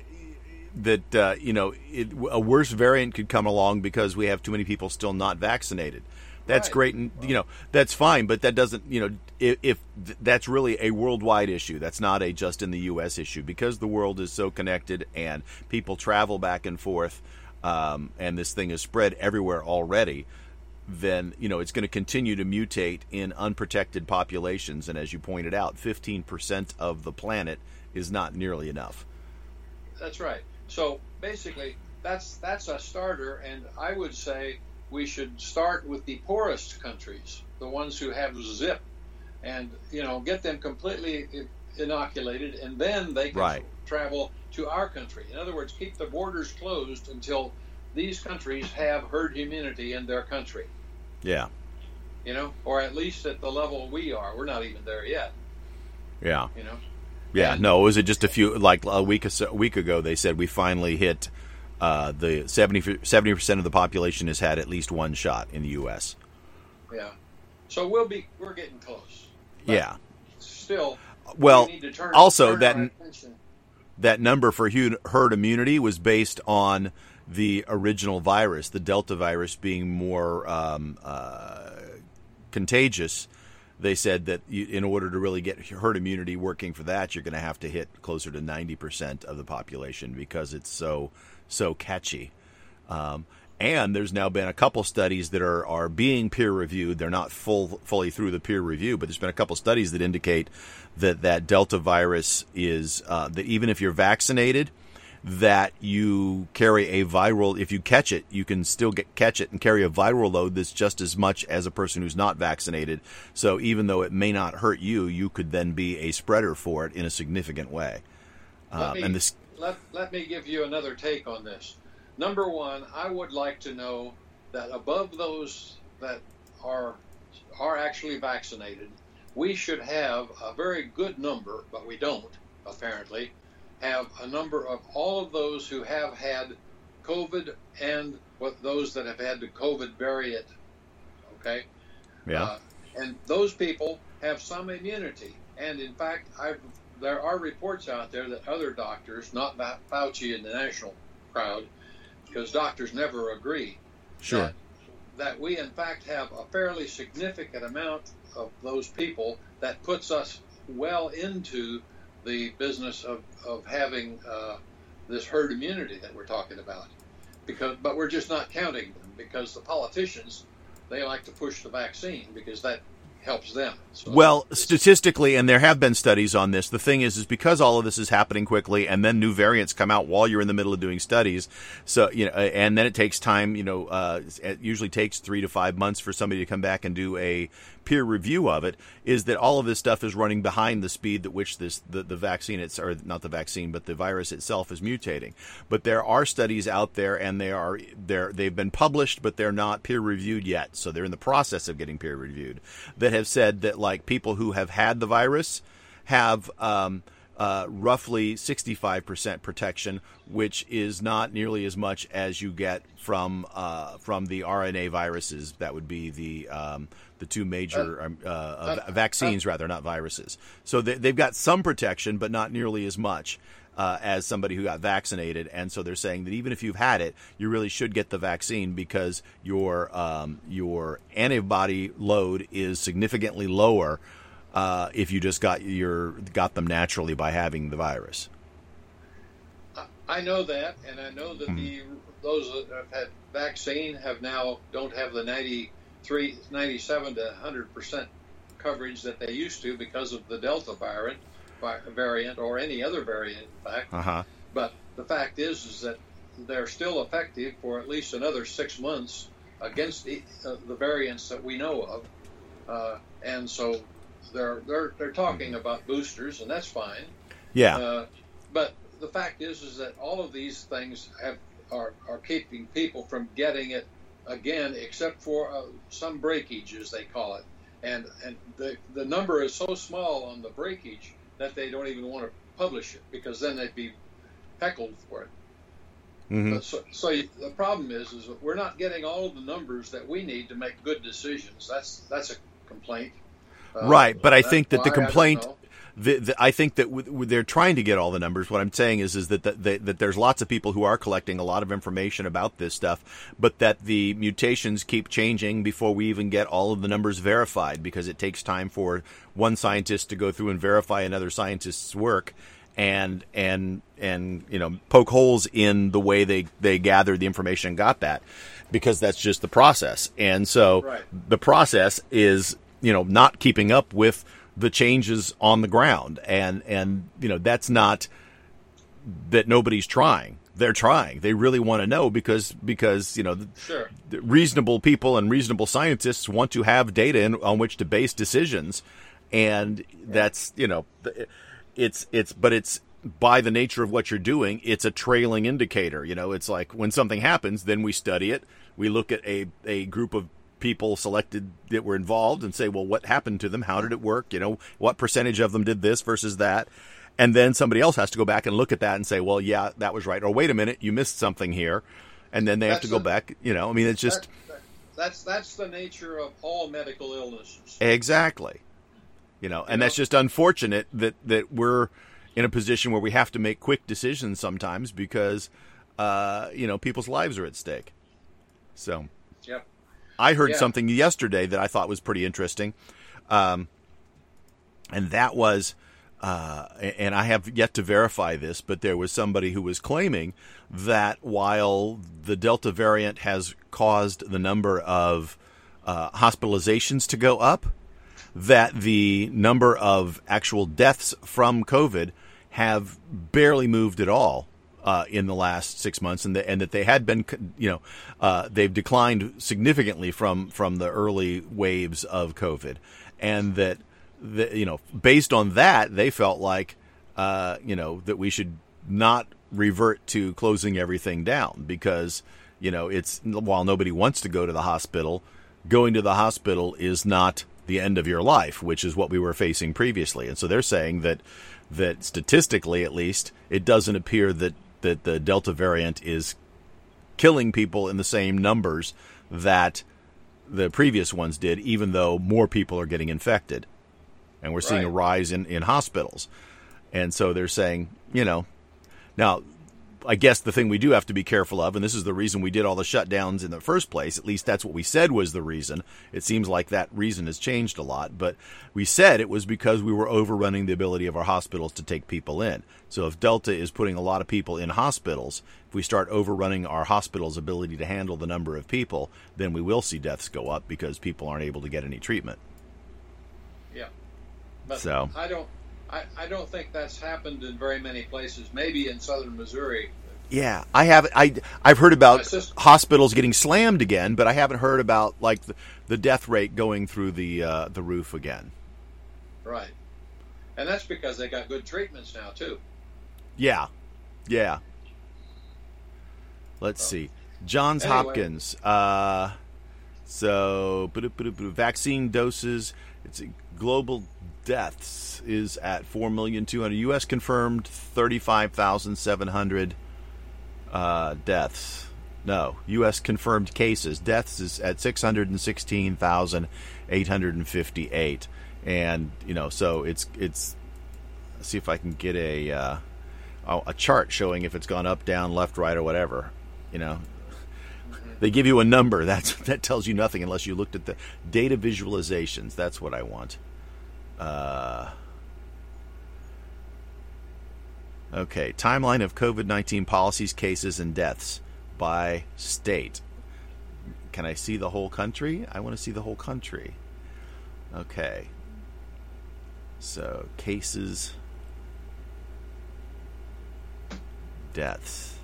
that uh, you know it, a worse variant could come along because we have too many people still not vaccinated. That's right. great, and you know that's fine, but that doesn't you know if, if that's really a worldwide issue. That's not a just in the U.S. issue because the world is so connected and people travel back and forth, um, and this thing is spread everywhere already. Then you know it's going to continue to mutate in unprotected populations, and as you pointed out, 15% of the planet is not nearly enough. That's right. So basically, that's that's a starter, and I would say we should start with the poorest countries, the ones who have zip, and you know get them completely inoculated, and then they can right. travel to our country. In other words, keep the borders closed until these countries have herd immunity in their country. Yeah. You know, or at least at the level we are. We're not even there yet. Yeah. You know. Yeah, no, was it just a few like a week a week ago? They said we finally hit uh, the 70 percent of the population has had at least one shot in the U.S. Yeah, so we'll be we're getting close. yeah, still. Well, we turn, also turn that that number for herd immunity was based on the original virus, the Delta virus, being more um, uh, contagious they said that you, in order to really get herd immunity working for that, you're going to have to hit closer to 90% of the population because it's so so catchy. Um, and there's now been a couple studies that are, are being peer reviewed. They're not full fully through the peer review, but there's been a couple studies that indicate that that Delta virus is uh, that even if you're vaccinated, that you carry a viral if you catch it you can still get catch it and carry a viral load that's just as much as a person who's not vaccinated. So even though it may not hurt you you could then be a spreader for it in a significant way. Um, me, and this let, let me give you another take on this. Number one i would like to know that above those that are are actually vaccinated we should have a very good number but we don't apparently have a number of all of those who have had COVID and what those that have had the COVID bury it. Okay. Yeah. Uh, and those people have some immunity. And in fact, I've, there are reports out there that other doctors, not that Fauci and the national crowd, because doctors never agree. Sure. That, that we in fact have a fairly significant amount of those people that puts us well into the business of, of having uh, this herd immunity that we're talking about. Because, but we're just not counting them because the politicians they like to push the vaccine because that helps them. So well, statistically, and there have been studies on this. The thing is, is because all of this is happening quickly, and then new variants come out while you're in the middle of doing studies. So you know, and then it takes time. You know, uh, it usually takes three to five months for somebody to come back and do a peer review of it. Is that all of this stuff is running behind the speed at which this the, the vaccine it's or not the vaccine, but the virus itself is mutating. But there are studies out there, and they are they they've been published, but they're not peer reviewed yet. So they're in the process of getting peer reviewed. That that have said that like people who have had the virus have um, uh, roughly 65% protection, which is not nearly as much as you get from uh, from the RNA viruses. That would be the um, the two major uh, um, uh, uh, vaccines, rather, not viruses. So they, they've got some protection, but not nearly as much uh, as somebody who got vaccinated. And so they're saying that even if you've had it, you really should get the vaccine because your um, your antibody load is significantly lower uh, if you just got your got them naturally by having the virus. I know that, and I know that hmm. the those that have had vaccine have now don't have the 93, 97 to 100 percent coverage that they used to because of the Delta variant variant or any other variant, in fact. Uh-huh. But the fact is, is that they're still effective for at least another six months against the, uh, the variants that we know of. Uh, and so they're they're they're talking about boosters, and that's fine. Yeah. Uh, but the fact is, is that all of these things have are are keeping people from getting it again, except for uh, some breakage, as they call it. And and the the number is so small on the breakage that they don't even want to publish it because then they'd be heckled for it. Mhm. But so, so the problem is, is that we're not getting all of the numbers that we need to make good decisions. That's that's a complaint. Uh, Right, but I think that the why I don't complaint-. The, the, I think that w- w- they're trying to get all the numbers. What I'm saying is, is that, that that that there's lots of people who are collecting a lot of information about this stuff, but that the mutations keep changing before we even get all of the numbers verified because it takes time for one scientist to go through and verify another scientist's work and and and you know poke holes in the way they they gathered the information and got that because that's just the process. And so Right. the process is you know not keeping up with the changes on the ground. And and you know that's not that nobody's trying. They're trying. They really want to know because because you know the, Sure. reasonable people and reasonable scientists want to have data in, on which to base decisions. And that's you know it's it's but it's by the nature of what you're doing it's a trailing indicator. You know it's like when something happens then we study it. We look at a a group of people selected that were involved and say well what happened to them how did it work you know what percentage of them did this versus that and then somebody else has to go back and look at that and say well yeah that was right or wait a minute you missed something here and then they have to go the- back you know i mean it's just That- that- that's that's the nature of all medical illnesses. Exactly. You know, and know? that's just unfortunate that that we're in a position where we have to make quick decisions sometimes because uh, you know, people's lives are at stake. So. I heard Yeah. something yesterday that I thought was pretty interesting. Um, and that was uh, and I have yet to verify this, but there was somebody who was claiming that while the Delta variant has caused the number of uh, hospitalizations to go up, that the number of actual deaths from COVID have barely moved at all uh, in the last six months, and, the, and that they had been, you know, uh, they've declined significantly from from the early waves of COVID, and that, the, you know, based on that, they felt like, uh, you know, that we should not revert to closing everything down because, you know, it's while nobody wants to go to the hospital, going to the hospital is not the end of your life, which is what we were facing previously. And so they're saying that that statistically, at least, it doesn't appear that that the Delta variant is killing people in the same numbers that the previous ones did, even though more people are getting infected. And we're seeing a rise in, in hospitals. And so they're saying, you know, now I guess the thing we do have to be careful of, and this is the reason we did all the shutdowns in the first place, at least that's what we said was the reason. It seems like that reason has changed a lot, but we said it was because we were overrunning the ability of our hospitals to take people in. So if Delta is putting a lot of people in hospitals, if we start overrunning our hospitals' ability to handle the number of people, then we will see deaths go up because people aren't able to get any treatment. Yeah. But So- I don't I, I don't think that's happened in very many places. Maybe in southern Missouri. Yeah, I have I I've heard about sister- hospitals getting slammed again, but I haven't heard about like the, the death rate going through the uh, the roof again. Right. And that's because they got good treatments now too. Yeah, yeah. Let's see, Johns Anyway. Hopkins. Uh, so vaccine doses. It's a global deaths is at four million two hundred. U.S. confirmed thirty five thousand seven hundred uh, deaths. No, U.S. confirmed cases. Deaths is at six hundred and you know, so it's it's. Let's see if I can get a uh, a a chart showing if it's gone up, down, left, right, or whatever. You know, they give you a number. That's that tells you nothing unless you looked at the data visualizations. That's what I want. Uh, okay, timeline of COVID nineteen policies, cases, and deaths by state. Can I see the whole country? I want to see the whole country. Okay. So cases, deaths.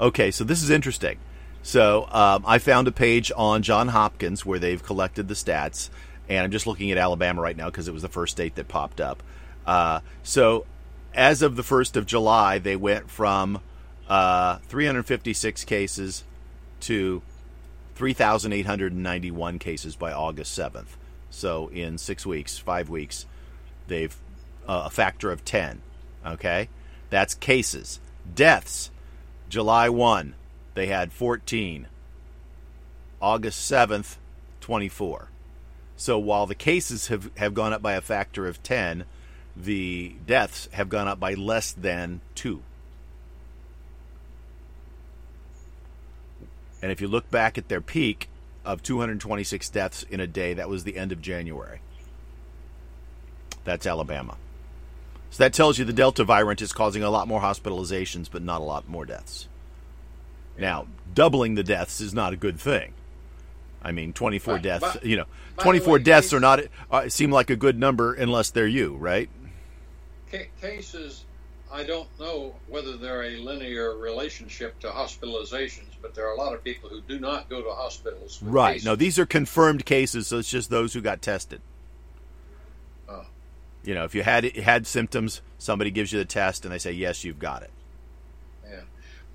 Okay, so this is interesting. So um, I found a page on John Hopkins where they've collected the stats, and I'm just looking at Alabama right now because it was the first state that popped up. Uh, so, as of the first of July, they went from uh, 356 cases to 3,891 cases by August 7th. So, in six weeks, five weeks, they've uh, a factor of 10. Okay, that's cases. Deaths, July 1, they had 14. August 7th, 24. So while the cases have, have gone up by a factor of 10, the deaths have gone up by less than 2. And if you look back at their peak of 226 deaths in a day, that was the end of January. That's Alabama. So that tells you the Delta variant is causing a lot more hospitalizations, but not a lot more deaths. Now, doubling the deaths is not a good thing. I mean, 24 But- deaths, you know, 24 way, deaths case- are not uh, seem like a good number unless they're you, right? Cases, I don't know whether they're a linear relationship to hospitalizations, but there are a lot of people who do not go to hospitals. Right. cases. No, these are confirmed cases, so it's just those who got tested. Oh. You know, if you had had symptoms, somebody gives you the test and they say yes, you've got it.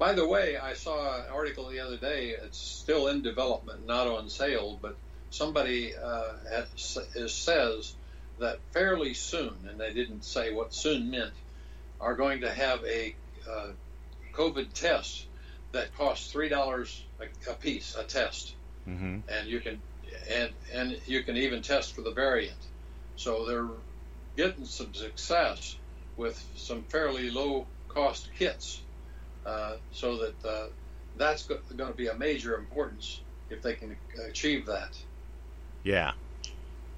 By the way, I saw an article the other day. It's still in development, not on sale, but somebody uh, has, is, says that fairly soon, and they didn't say what soon meant, are going to have a uh, COVID test that costs three dollars a, a piece, a test, Mm-hmm. and you can and and you can even test for the variant. So they're getting some success with some fairly low cost kits, uh, so that uh, that's go- going to be a major importance if they can achieve that. Yeah.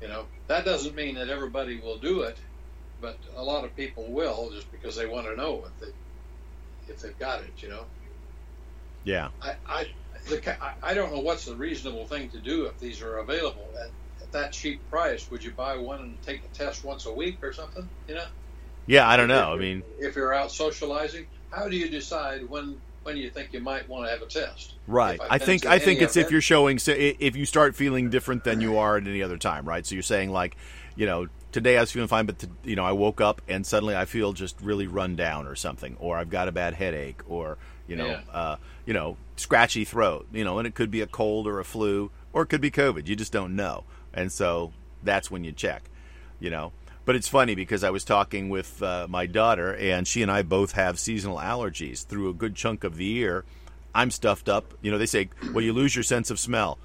You know, that doesn't mean that everybody will do it, but a lot of people will just because they want to know if they if they've got it. You know. Yeah. I, I, the, ca- I- I don't know what's the reasonable thing to do if these are available at, at that cheap price. Would you buy one and take a test once a week or something? You know, Yeah, I don't know. I mean, if you're out socializing, how do you decide when when you think you might want to have a test? Right. I think I think it's if you're showing so if you start feeling different than you are at any other time, right? So you're saying like, you know, today I was feeling fine, but t- you know I woke up and suddenly I feel just really run down or something, or I've got a bad headache, or you know, Yeah. uh, you know, scratchy throat, you know, and it could be a cold or a flu, or it could be COVID. You just don't know, and so that's when you check, you know. But it's funny because I was talking with uh, my daughter, and she and I both have seasonal allergies through a good chunk of the year. I'm stuffed up. You know, they say, well, you lose your sense of smell.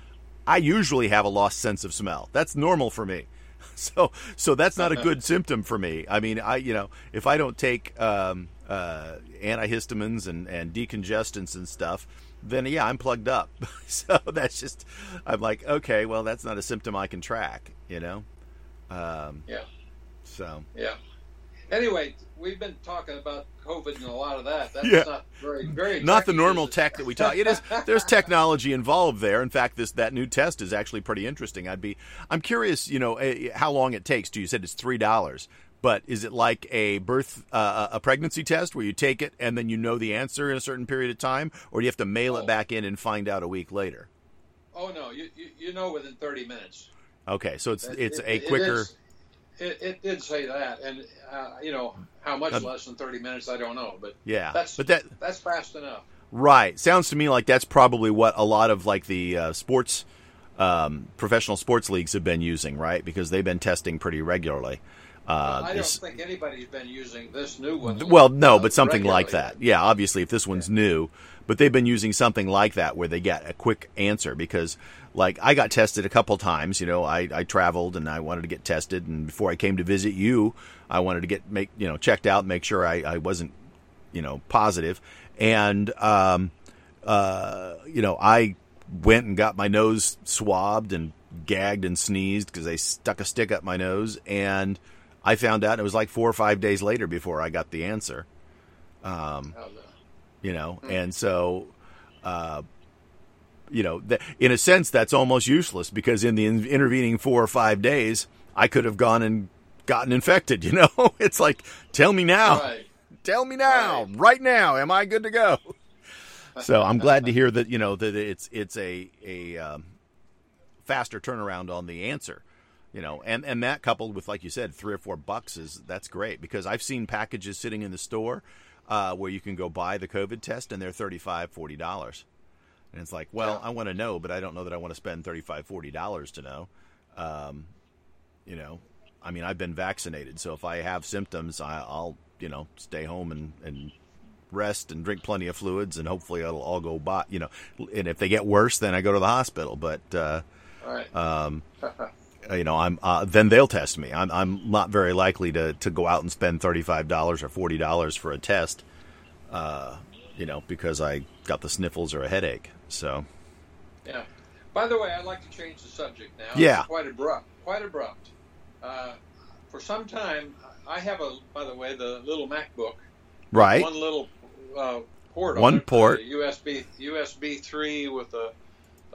I usually have a lost sense of smell. That's normal for me. *laughs* So, so that's not a good symptom for me. I mean, I, you know, if I don't take um, uh, antihistamines and, and decongestants and stuff, then yeah, I'm plugged up. *laughs* so that's just, I'm like, okay, well, that's not a symptom I can track, you know? Um, Yeah. So, Yeah. Anyway, we've been talking about COVID and a lot of that. That's Yeah. not very very not the normal tech that we talk. It is *laughs* there's technology involved there. In fact, this that new test is actually pretty interesting. I'd be I'm curious, you know, eh, how long it takes. Do you said it's three dollars, but is it like a birth uh, a pregnancy test where you take it and then you know the answer in a certain period of time, or do you have to mail it Oh. back in and find out a week later? Oh no, you, you you know within 30 minutes. Okay, so it's it's It- a it quicker. is- It, it did say that, and uh, you know how much Um, less than 30 minutes, I don't know, but yeah, that's but that that's fast enough. Right. Sounds to me like that's probably what a lot of like the uh, sports, um, professional sports leagues have been using, right? Because they've been testing pretty regularly. Uh, I don't think anybody's been using this new one. well, no, uh, but something like that. Yeah, obviously, if this one's new, but they've been using something like that where they get a quick answer because, like, I got tested a couple times. You know, I, I traveled and I wanted to get tested, and before I came to visit you, I wanted to get make you know checked out, make sure I, I wasn't you know positive, and um, uh, you know I went and got my nose swabbed and gagged and sneezed because they stuck a stick up my nose and. I found out it was like four or five days later before I got the answer How's that? you know and so uh you know th- in a sense that's almost useless because in the in- intervening 4 or 5 days I could have gone and gotten infected *laughs* you know it's like tell me now Right. tell me now Right. right. now am I good to go *laughs* so I'm glad to hear that you know that it's it's a a um, faster turnaround on the answer You know, and and that coupled with like you said, three or four bucks is that's great because I've seen packages sitting in the store uh, where you can go buy the COVID test and they're thirty five, forty dollars. And it's like, well, Yeah. I want to know, but I don't know that I want to spend thirty five, forty dollars to know. Um, you know, I mean, I've been vaccinated, so if I have symptoms, I, I'll you know stay home and and rest and drink plenty of fluids, and hopefully it'll all go by. You know, and if they get worse, then I go to the hospital. But uh, All right. um, *laughs* you know, I'm uh, then they'll test me. I'm I'm not very likely to to go out and spend thirty five dollars or forty dollars for a test. Uh, you know, because I got the sniffles or a headache. So Yeah. By the way, I'd like to change the subject now. Yeah. It's quite abrupt. Quite abrupt. Uh, for some time, I have a. By the way, the little MacBook. right, One little uh, port. on One port. uh, USB USB three with a.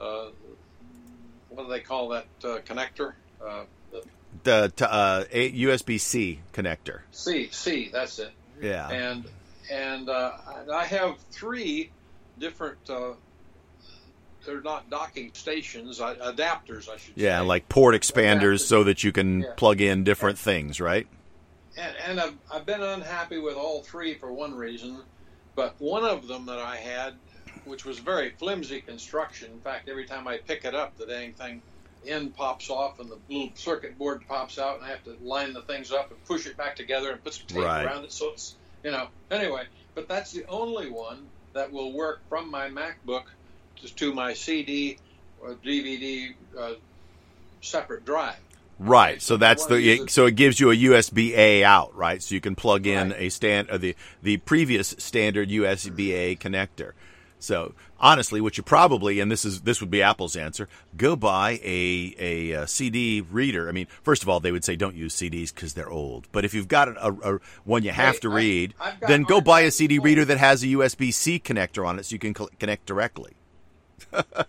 Uh, what do they call that uh, connector? Uh, the the t- uh, USB C connector. C C. That's it. Yeah, and and uh, I have three different. They're not docking stations, uh, adapters, I should yeah, say. like port expanders so that you can Yeah. plug in different things. Right. and, and I've, I've been unhappy with all three for one reason, but one of them that I had, which was very flimsy construction. In fact, every time I pick it up, the dang thing end pops off and the little circuit board pops out, and I have to line the things up and push it back together and put some tape Right. around it. So it's you know anyway. But that's the only one that will work from my MacBook to, my CD or DVD uh, separate drive. Right. So that's the it, so it gives you a USB A out, right? So you can plug in Right. a stand uh, the the previous standard USB A connector. So honestly, what you probably and this is this would be Apple's answer: go buy a a, uh CD reader. I mean, first of all, they would say don't use CDs because they're old. But if you've got a, a, a one you have Hey, to read, I've then go buy a CD reader that has a USB C connector on it, so you can co- connect directly. Yeah,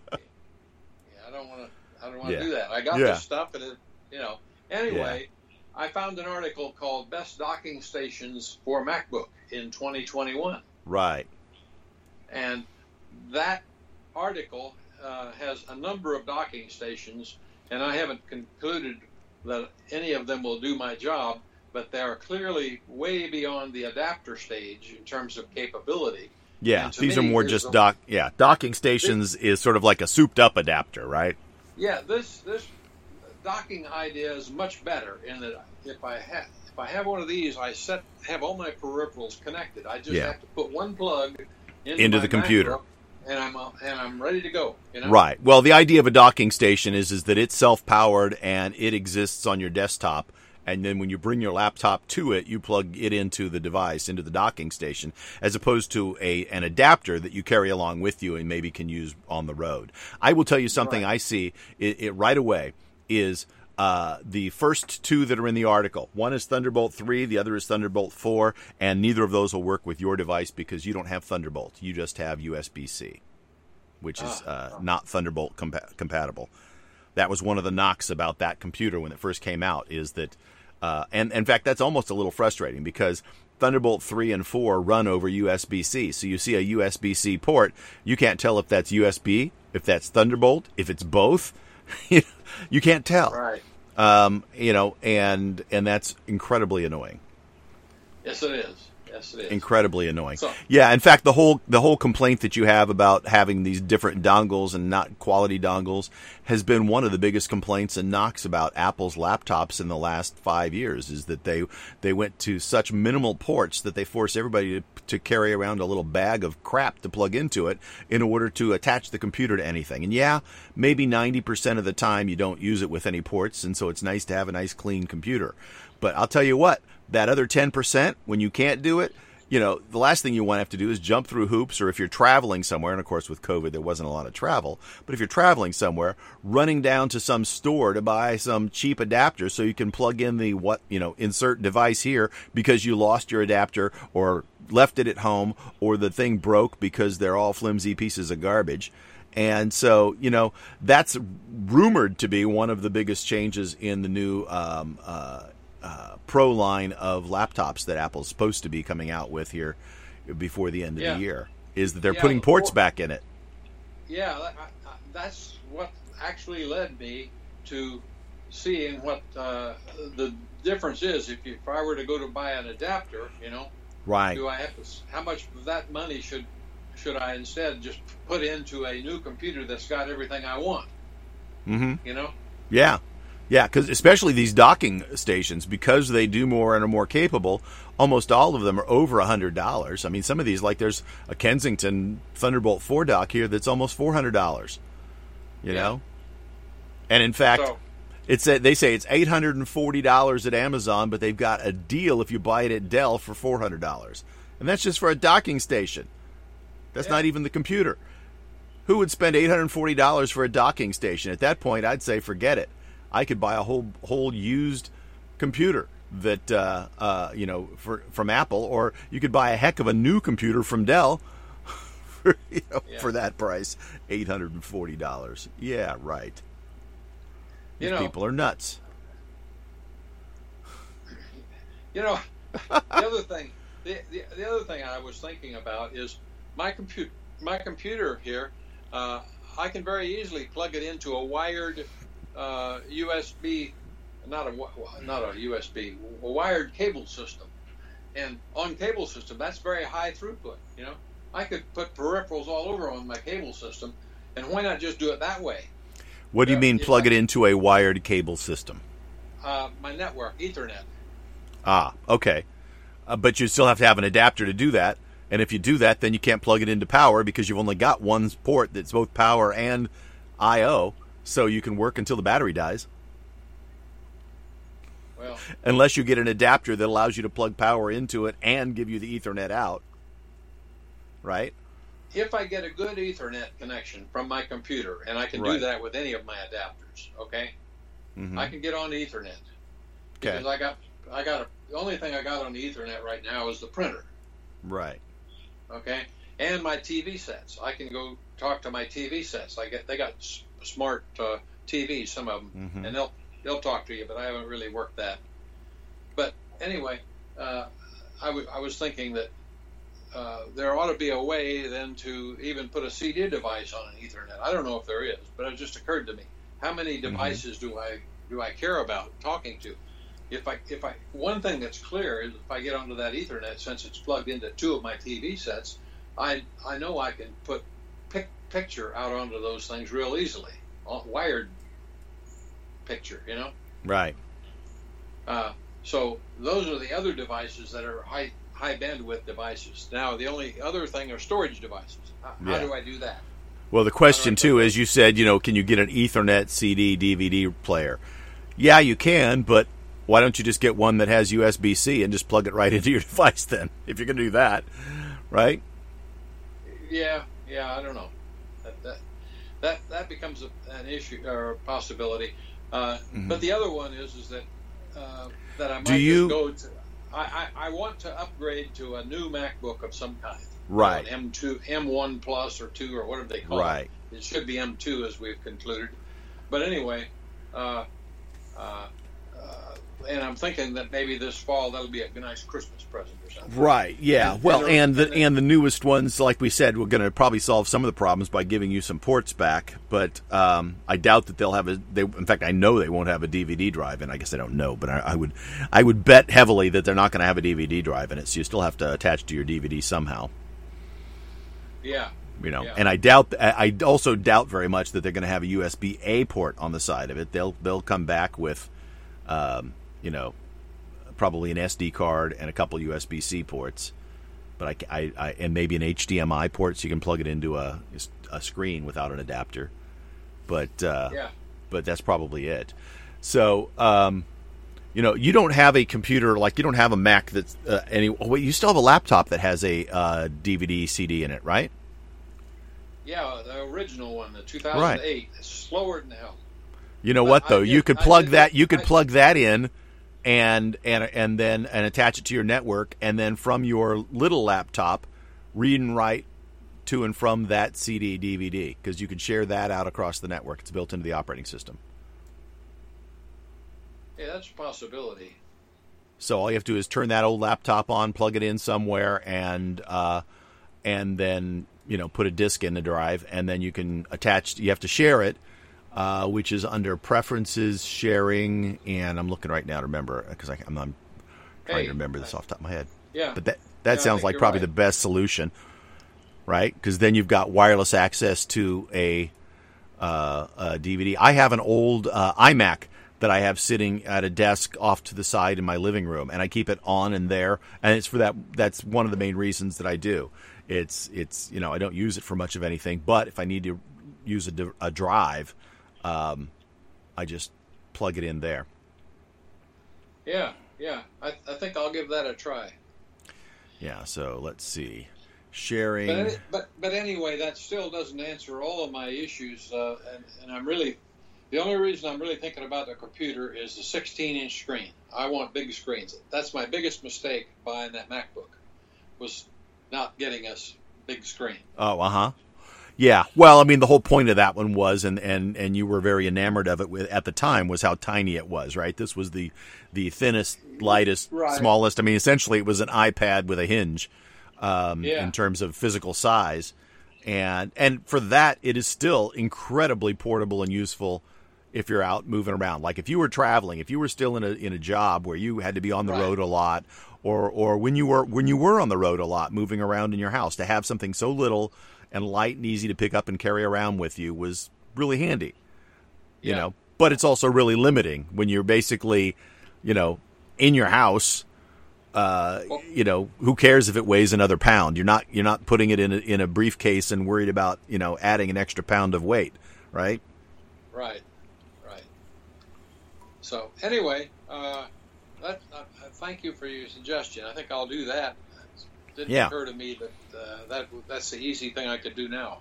I don't want to. I don't want to Yeah. do that. I got Yeah. this stuff, and it, you know. Anyway, I found an article called "Best Docking Stations for MacBook in 2021," Right. and that article uh, has a number of docking stations, and I haven't concluded that any of them will do my job, but they are clearly way beyond the adapter stage in terms of capability. Yeah, these are more just dock. Yeah, docking stations is sort of like a souped-up adapter, right? Yeah, this this docking idea is much better in that if I have if I have one of these, I set have all my peripherals connected. I just Yeah. have to put one plug into, Into the computer. And I'm uh, and I'm ready to go. You know? Right. Well, the idea of a docking station is is that it's self-powered and it exists on your desktop. And then when you bring your laptop to it, you plug it into the device, into the docking station, as opposed to a an adapter that you carry along with you and maybe can use on the road. I will tell you something Right. I see it, it right away is uh, the first two that are in the article. One is Thunderbolt 3, the other is Thunderbolt 4, and neither of those will work with your device because you don't have Thunderbolt. You just have USB C, which is uh, not Thunderbolt compa- compatible. That was one of the knocks about that computer when it first came out is that, uh, and in fact, that's almost a little frustrating because Thunderbolt 3 and 4 run over USB C. So you see a USB C port, you can't tell if that's USB, if that's Thunderbolt, if it's both. *laughs* you can't tell. Right. Um, you know, and and that's incredibly annoying. Yes, it is. Yes, it is. Incredibly annoying. So- yeah, in fact, the whole the whole complaint that you have about having these different dongles and not quality dongles has been one of the biggest complaints and knocks about Apple's laptops in the last five years. Is that they they went to such minimal ports that they force everybody to, to carry around a little bag of crap to plug into it in order to attach the computer to anything. And yeah, maybe ninety percent of the time you don't use it with any ports, and so it's nice to have a nice clean computer. But I'll tell you what, that other 10%, when you can't do it, you know, the last thing you want to have to do is jump through hoops, or if you're traveling somewhere, and of course with COVID there wasn't a lot of travel, but if you're traveling somewhere, running down to some store to buy some cheap adapter so you can plug in the what, you know, insert device here because you lost your adapter or left it at home or the thing broke because they're all flimsy pieces of garbage. And so, you know, that's rumored to be one of the biggest changes in the new um, uh, uh, Pro line of laptops that Apple's supposed to be coming out with here before the end of Yeah. the year. Is that they're Yeah, putting ports or- back in it? Yeah, I, that's what actually led me to seeing what uh, the difference is. If, you, if I were to go to buy an adapter, you know, Right. do I have to? How much of that money should should I instead just put into a new computer that's got everything I want? Mm-hmm. You know. Yeah, yeah, because especially these docking stations, because they do more and are more capable. Almost all of them are over a hundred dollars. I mean, some of these, like there's a Kensington Thunderbolt four dock here that's almost four hundred dollars. You Yeah. know, and in fact, So it's a, they say it's eight hundred and forty dollars at Amazon, but they've got a deal if you buy it at Dell for four hundred dollars, and that's just for a docking station. That's Yeah. not even the computer. Who would spend eight hundred forty dollars for a docking station? At that point, I'd say forget it. I could buy a whole whole used computer that uh, uh, you know for from Apple, or you could buy a heck of a new computer from Dell. *laughs* For, you know, Yeah. for that price, eight hundred and forty dollars. Yeah, right. you These know, people are nuts. you know, the other thing, the, the the other thing I was thinking about is my computer. My computer here, uh, I can very easily plug it into a wired uh, USB, not a not a USB, a wired cable system. And on cable system, that's very high throughput. You know, I could put peripherals all over on my cable system, and why not just do it that way? What do you Yeah, mean plug it into a wired cable system? Uh, my network, Ethernet. Ah, okay. Uh, but you still have to have an adapter to do that. And if you do that, then you can't plug it into power because you've only got one port that's both power and I/O. So you can work until the battery dies, Well, unless you get an adapter that allows you to plug power into it and give you the Ethernet out. Right? if I get a good Ethernet connection from my computer, and I can Right. do that with any of my adapters, okay, hmm I can get on Ethernet Okay. because I got I got a, the only thing I got on the Ethernet right now is the printer, Right. okay, and my TV sets. I can go talk to my TV sets. I get they got smart uh, TVs, some of them, Mhm. and they'll they'll talk to you, but I haven't really worked that. But anyway, uh, I wa- I was thinking that uh, there ought to be a way then to even put a CD device on an Ethernet. I don't know if there is, but it just occurred to me. How many devices do I do I care about talking to? If I if I one thing that's clear is if I get onto that Ethernet, since it's plugged into two of my TV sets, I I know I can put picture out onto those things real easily, wired picture, you know. Right. Uh, so those are the other devices that are high high bandwidth devices. Now the only other thing are storage devices. How, how do I do that? Well, the question How do I too is, you said, you know, can you get an Ethernet CD DVD player? Yeah, you can, but why don't you just get one that has USB C and just plug it right into your *laughs* device then? If you're going to do that, right? Yeah, yeah, I don't know. That that becomes a, an issue or a possibility. Uh, Mhm. But the other one is is that uh, that I might Do you- go to. I, I, I want to upgrade to a new MacBook of some kind. Right. You know, M2, M1 Plus or two or whatever they call it. Right. It should be M2 as we've concluded. But anyway, uh, uh, uh, and I'm thinking that maybe this fall that'll be a nice Christmas present or something. Right. Yeah. And- Well, and the and- the newest ones, like we said, we're going to probably solve some of the problems by giving you some ports back. But um, I doubt that they'll have a. They, in fact, I know they won't have a DVD drive, and I guess I don't know, but I, I would, I would bet heavily that they're not going to have a DVD drive in it. So you still have to attach to your DVD somehow. Yeah. you know Yeah. and i doubt i I also doubt very much that they're going to have a usb a port on the side of it they'll they'll come back with um, you know probably an sd card and a couple usb c ports but I, I, I and maybe an hdmi port so you can plug it into a, a screen without an adapter but uh, Yeah. but that's probably it so um, you know you don't have a computer like you don't have a mac that's uh, any oh, wait you still have a laptop that has a uh, dvd cd in it right Yeah, the original one, the 2008, is slower than hell. You know But what though? did- you could plug did that. that- You could I- plug that in, and and and then and attach it to your network, and then from your little laptop, read and write to and from that CD DVD because you can share that out across the network. It's built into the operating system. Yeah, that's a possibility. So all you have to do is turn that old laptop on, plug it in somewhere, and uh, and then you know put a disk in the drive, and then you can attach. You have to share it uh, which is under preferences, sharing, and I'm looking right now to remember because I'm, I'm trying Hey, to remember this off the top of my head. Yeah. But that that Yeah, sounds like probably right. the best solution, right? Because then you've got wireless access to a, uh, a DVD. I have an old uh, iMac that I have sitting at a desk off to the side in my living room, and I keep it on and there. And it's for that. That's one of the main reasons that I do. It's it's you know I don't use it for much of anything, but if I need to use a drive, um, I just plug it in there. Yeah, yeah. I, I think I'll give that a try. Yeah. So let's see, sharing. But, but but anyway, that still doesn't answer all of my issues, uh, and, and I'm really the only reason I'm really thinking about the computer is the 16 inch screen. I want big screens. That's my biggest mistake buying that MacBook was not getting us big screen. Oh, uh huh. Yeah. Well, I mean, the whole point of that one was, and, and, and you were very enamored of it with, at the time, was how tiny it was, right? This was the the thinnest, lightest, Right. smallest. I mean, essentially, it was an iPad with a hinge um, Yeah. in terms of physical size, and and for that, it is still incredibly portable and useful if you're out moving around. Like if you were traveling, if you were still in a in a job where you had to be on the Right. road a lot, or or when you were when you were on the road a lot, moving around in your house, to have something so little and light and easy to pick up and carry around with you was really handy. You Yeah. know, but it's also really limiting when you're basically, you know, in your house. Uh, Well- you know, who cares if it weighs another pound? You're not you're not putting it in a, in a briefcase and worried about you know adding an extra pound of weight, right? Right, right. So anyway, uh, that, uh, thank you for your suggestion. I think I'll do that. Didn't Yeah. occur to me that uh, that that's the easy thing I could do now.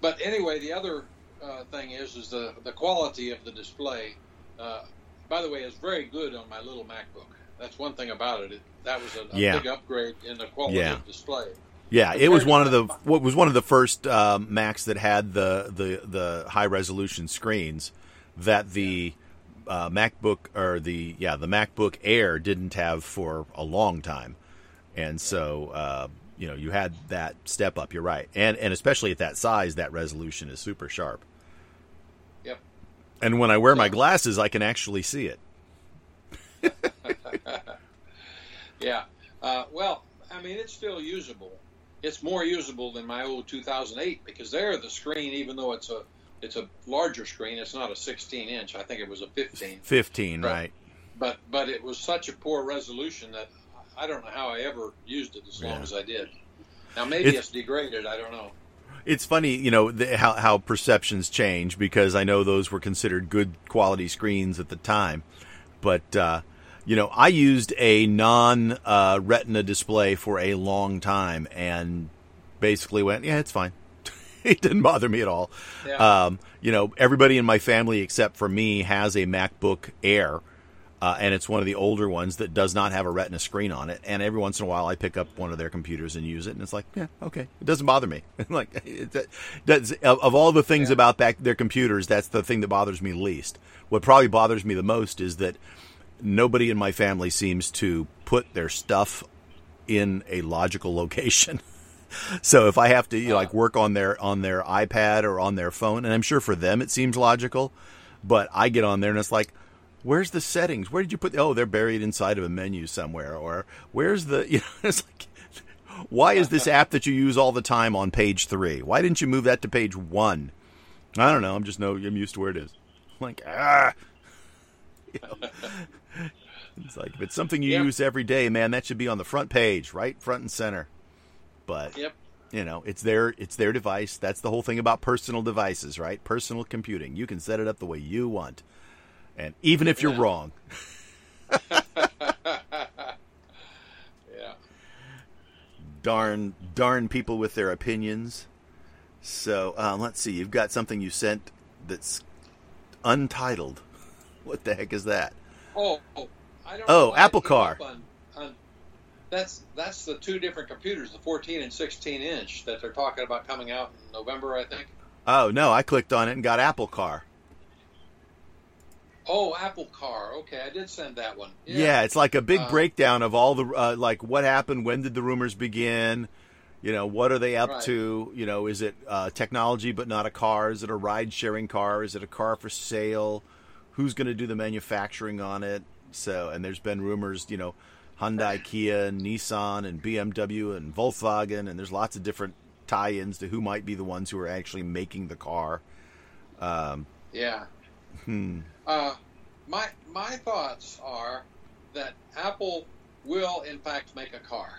But anyway, the other uh, thing is is the the quality of the display. Uh, by the way, is very good on my little MacBook. That's one thing about it. it that was a, a Yeah. big upgrade in the quality Yeah. of display. Yeah, it was one of the what was one of the first um, Macs that had the the the high resolution screens that the uh, MacBook or the yeah the MacBook Air didn't have for a long time, and so uh, you know you had that step up. You're right, and and especially at that size, that resolution is super sharp. Yep. And when I wear my glasses, I can actually see it. *laughs* Yeah. Uh, well, I mean, it's still usable. It's more usable than my old 2008 because there the screen, even though it's a it's a larger screen, it's not a 16 inch. I think it was a 15. Fifteen, Right. right? But but it was such a poor resolution that I don't know how I ever used it as long Yeah. as I did. Now maybe It's- it's degraded. I don't know. It's funny, you know, the, how how perceptions change because I know those were considered good quality screens at the time, but uh, you know, I used a non uh, Retina display for a long time and basically went, yeah, it's fine. *laughs* it didn't bother me at all. Yeah. Um, you know, everybody in my family except for me has a MacBook Air. Uh, and it's one of the older ones that does not have a Retina screen on it. And every once in a while, I pick up one of their computers and use it, and it's like, yeah, okay, it doesn't bother me. *laughs* like, it, that, that's of, of all the things Yeah. about that, their computers, that's the thing that bothers me least. What probably bothers me the most is that nobody in my family seems to put their stuff in a logical location. *laughs* so if I have to you know, like work on their on their iPad or on their phone, and I'm sure for them it seems logical, but I get on there and it's like, where's the settings? Where did you put? Oh, they're buried inside of a menu somewhere. Or where's the? *laughs* You know, it's like, why is this app that you use all the time on page three? Why didn't you move that to page one? I don't know. I'm just no. I'm used to where it is. I'm like ah. You *laughs* know? It's like if it's something you Yep. use every day, man, that should be on the front page, right, front and center. But Yep. you know, it's their it's their device. That's the whole thing about personal devices, right? Personal computing. You can set it up the way you want, and even if you're Yeah. wrong, *laughs* Yeah. darn darn people with their opinions. So um, let's see. You've got something you sent that's untitled. *laughs* What the heck is that? Oh, oh, I don't Oh, Apple Car. On, on, that's that's the two different computers, the 14 and 16 inch that they're talking about coming out in November, I think. Oh no, I clicked on it and got Apple Car. Oh, Apple Car. Okay, I did send that one. Yeah, it's like a big Uh, breakdown of all the uh, like what happened, when did the rumors begin, You know, what are they up Right. to? You know, is it uh, technology but not a car? Is it a ride sharing car? Is it a car for sale? Who's going to do the manufacturing on it? So, and there's been rumors, you know, Hyundai, Kia, Nissan, and BMW, and Volkswagen, and there's lots of different tie-ins to who might be the ones who are actually making the car. Um, Yeah. hmm. Uh, my my thoughts are that Apple will in fact make a car.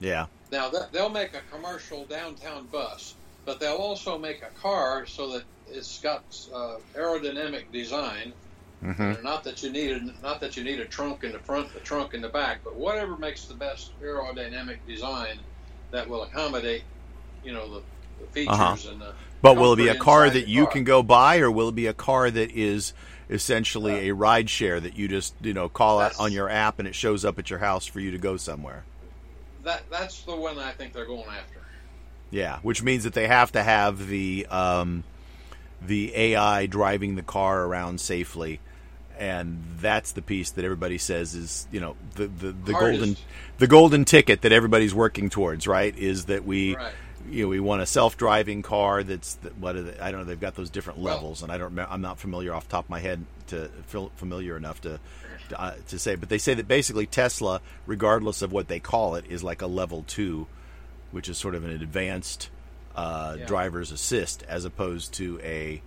Yeah. Now th- they'll make a commercial downtown bus, but they'll also make a car so that it's got uh, aerodynamic design. Hmm Not that you need a, not that you need a trunk in the front, a trunk in the back, but whatever makes the best aerodynamic design that will accommodate, you know, the, the features Uh-huh. and the. But will it be a car that you car. can go buy, or will it be a car that is essentially a ride share that you just you know call out on your app and it shows up at your house for you to go somewhere? That that's the one I think they're going after. Yeah, which means that they have to have the um, the AI driving the car around safely, and that's the piece that everybody says is you know the the, the Hardest. golden the golden ticket that everybody's working towards. Right? Is that we Right. you know we want a self driving car that's that- what are they, I don't know they've got those different Well- levels, and I don't I'm not familiar off the top of my head to feel familiar enough to. To, uh, to say, but they say that basically Tesla, regardless of what they call it, is like a level two which is sort of an advanced uh, Yeah. driver's assist as opposed to a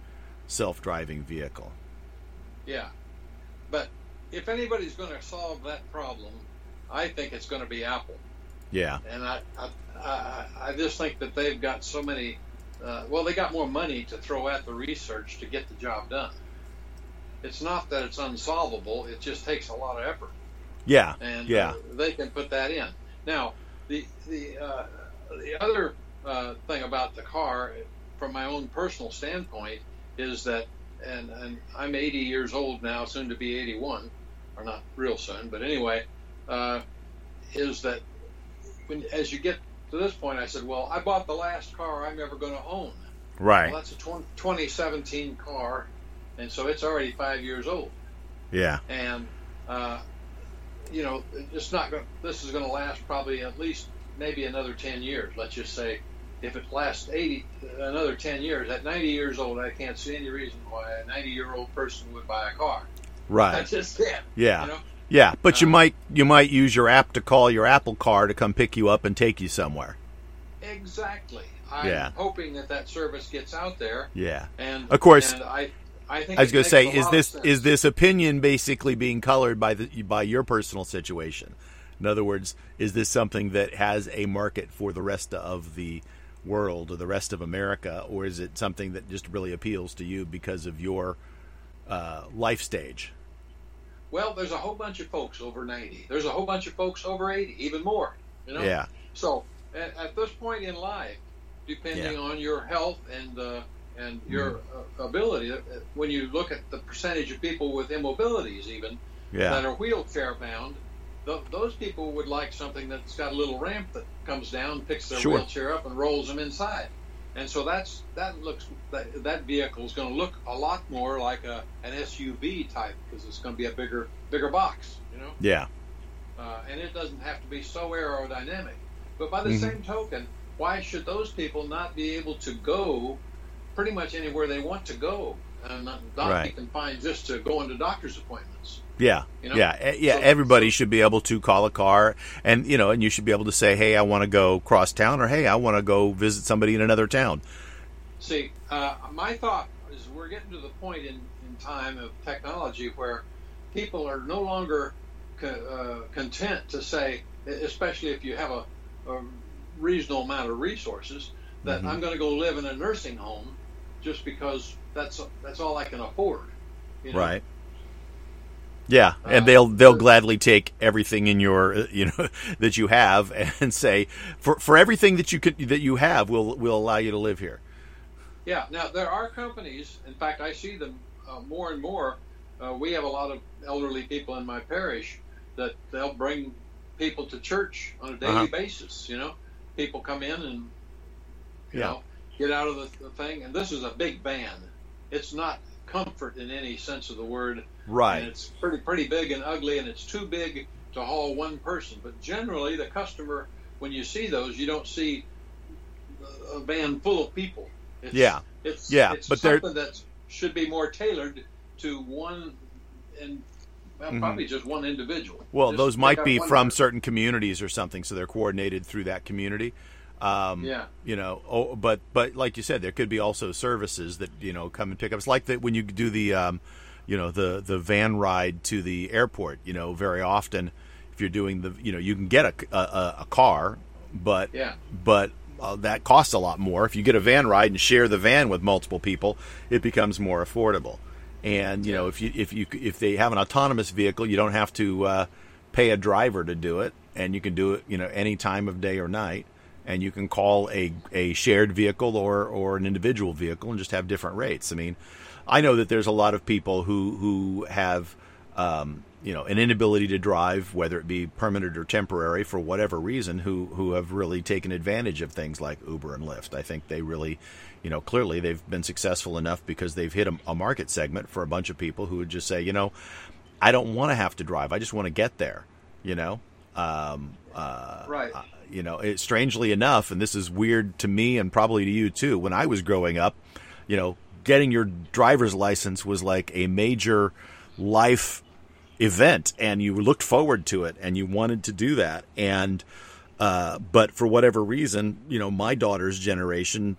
self-driving vehicle. Yeah, but if anybody's going to solve that problem, I think it's going to be Apple. Yeah, And I, I, I, I just think that they've got so many. Uh, well, they got more money to throw at the research to get the job done. It's not that it's unsolvable; it just takes a lot of effort, yeah, and yeah, uh, they can put that in. Now, the the uh, the other uh, thing about the car, from my own personal standpoint, is that, and and I'm 80 years old now, soon to be 81, or not real soon, but anyway, uh, is that when as you get to this point, I said, well, I bought the last car I'm ever going to own. right, Well, that's a 20, 2017 car, and so it's already five years old, yeah, and uh, you know, it's not going. This is going to last probably at least maybe another 10 years. Let's just say. If it lasts 80, another 10 years, at 90 years old, I can't see any reason why a 90 year old person would buy a car. I right, just can't. yeah, You know? yeah. But you Uh, might you might use your app to call your Apple car to come pick you up and take you somewhere. Exactly. I'm Yeah. hoping that that service gets out there, Yeah. and Of course. and I, I think I was going to say, is this is this opinion basically being colored by the by your personal situation? In other words, is this something that has a market for the rest of the world or the rest of America, or is it something that just really appeals to you because of your uh, life stage? Well, there's a whole bunch of folks over 90. There's a whole bunch of folks over 80, even more. You know. Yeah, So at, at this point in life, depending Yeah. on your health and uh, and your uh, ability, uh, when you look at the percentage of people with immobilities, even that are wheelchair bound, th- those people would like something that's got a little ramp that comes down, picks their Sure. wheelchair up, and rolls them inside. And so that's that looks that, that vehicle is going to look a lot more like a an SUV type because it's going to be a bigger bigger box, you know. yeah, Uh, and it doesn't have to be so aerodynamic. But by the Mhm. same token, why should those people not be able to go pretty much anywhere they want to go and not, not be confined just to going to doctor's appointments? Yeah, You know? yeah, eh, yeah. So- Everybody so- should be able to call a car, and you know, and you should be able to say, "Hey, I want to go cross town," or "Hey, I want to go visit somebody in another town." See, uh, my thought is we're getting to the point in, in time of technology where people are no longer co- uh, content to say, especially if you have a, a reasonable amount of resources, that Mhm. I'm going to go live in a nursing home just because that's that's all I can afford. You know? Right. Yeah, and Uh, they'll they'll gladly take everything in your uh, *laughs* you know that you have and say for for everything that you could that you have will will allow you to live here. Yeah. Now there are companies. In fact, I see them uh, more and more. Uh, we have a lot of elderly people in my parish that they'll bring people to church on a daily Uh-huh. basis. You know, people come in and you Yeah. know get out of the, the thing. And this is a big van. It's not comfort in any sense of the word. Right. And it's pretty pretty big and ugly, and it's too big to haul one person. But generally, the customer when you see those, you don't see a van full of people. It's, yeah, it's yeah, it's but something that should be more tailored to one and well, Mhm. probably just one individual. Well, Just those might be from person. certain communities or something, so they're coordinated through that community. Um, Yeah. You know, oh, but but like you said, there could be also services that you know come and pick up. It's like that when you do the, um, you know, the the van ride to the airport. You know, very often if you're doing the, you know, you can get a a, a- car, but Yeah. but uh, that costs a lot more. If you get a van ride and share the van with multiple people, it becomes more affordable. And you know, if you if you if they have an autonomous vehicle, you don't have to uh, pay a driver to do it, and you can do it, you know, any time of day or night. And you can call a, a shared vehicle or, or an individual vehicle and just have different rates. I mean, I know that there's a lot of people who who have um, you know an inability to drive, whether it be permanent or temporary, for whatever reason, who who have really taken advantage of things like Uber and Lyft. I think they really, you know, clearly they've been successful enough because they've hit a, a market segment for a bunch of people who would just say, you know, I don't want to have to drive. I just want to get there. You know, um, uh, Right. uh, you know, it, strangely enough, and this is weird to me and probably to you too. When I was growing up, you know, getting your driver's license was like a major life event, and you looked forward to it, and you wanted to do that. And uh, but for whatever reason, you know, my daughter's generation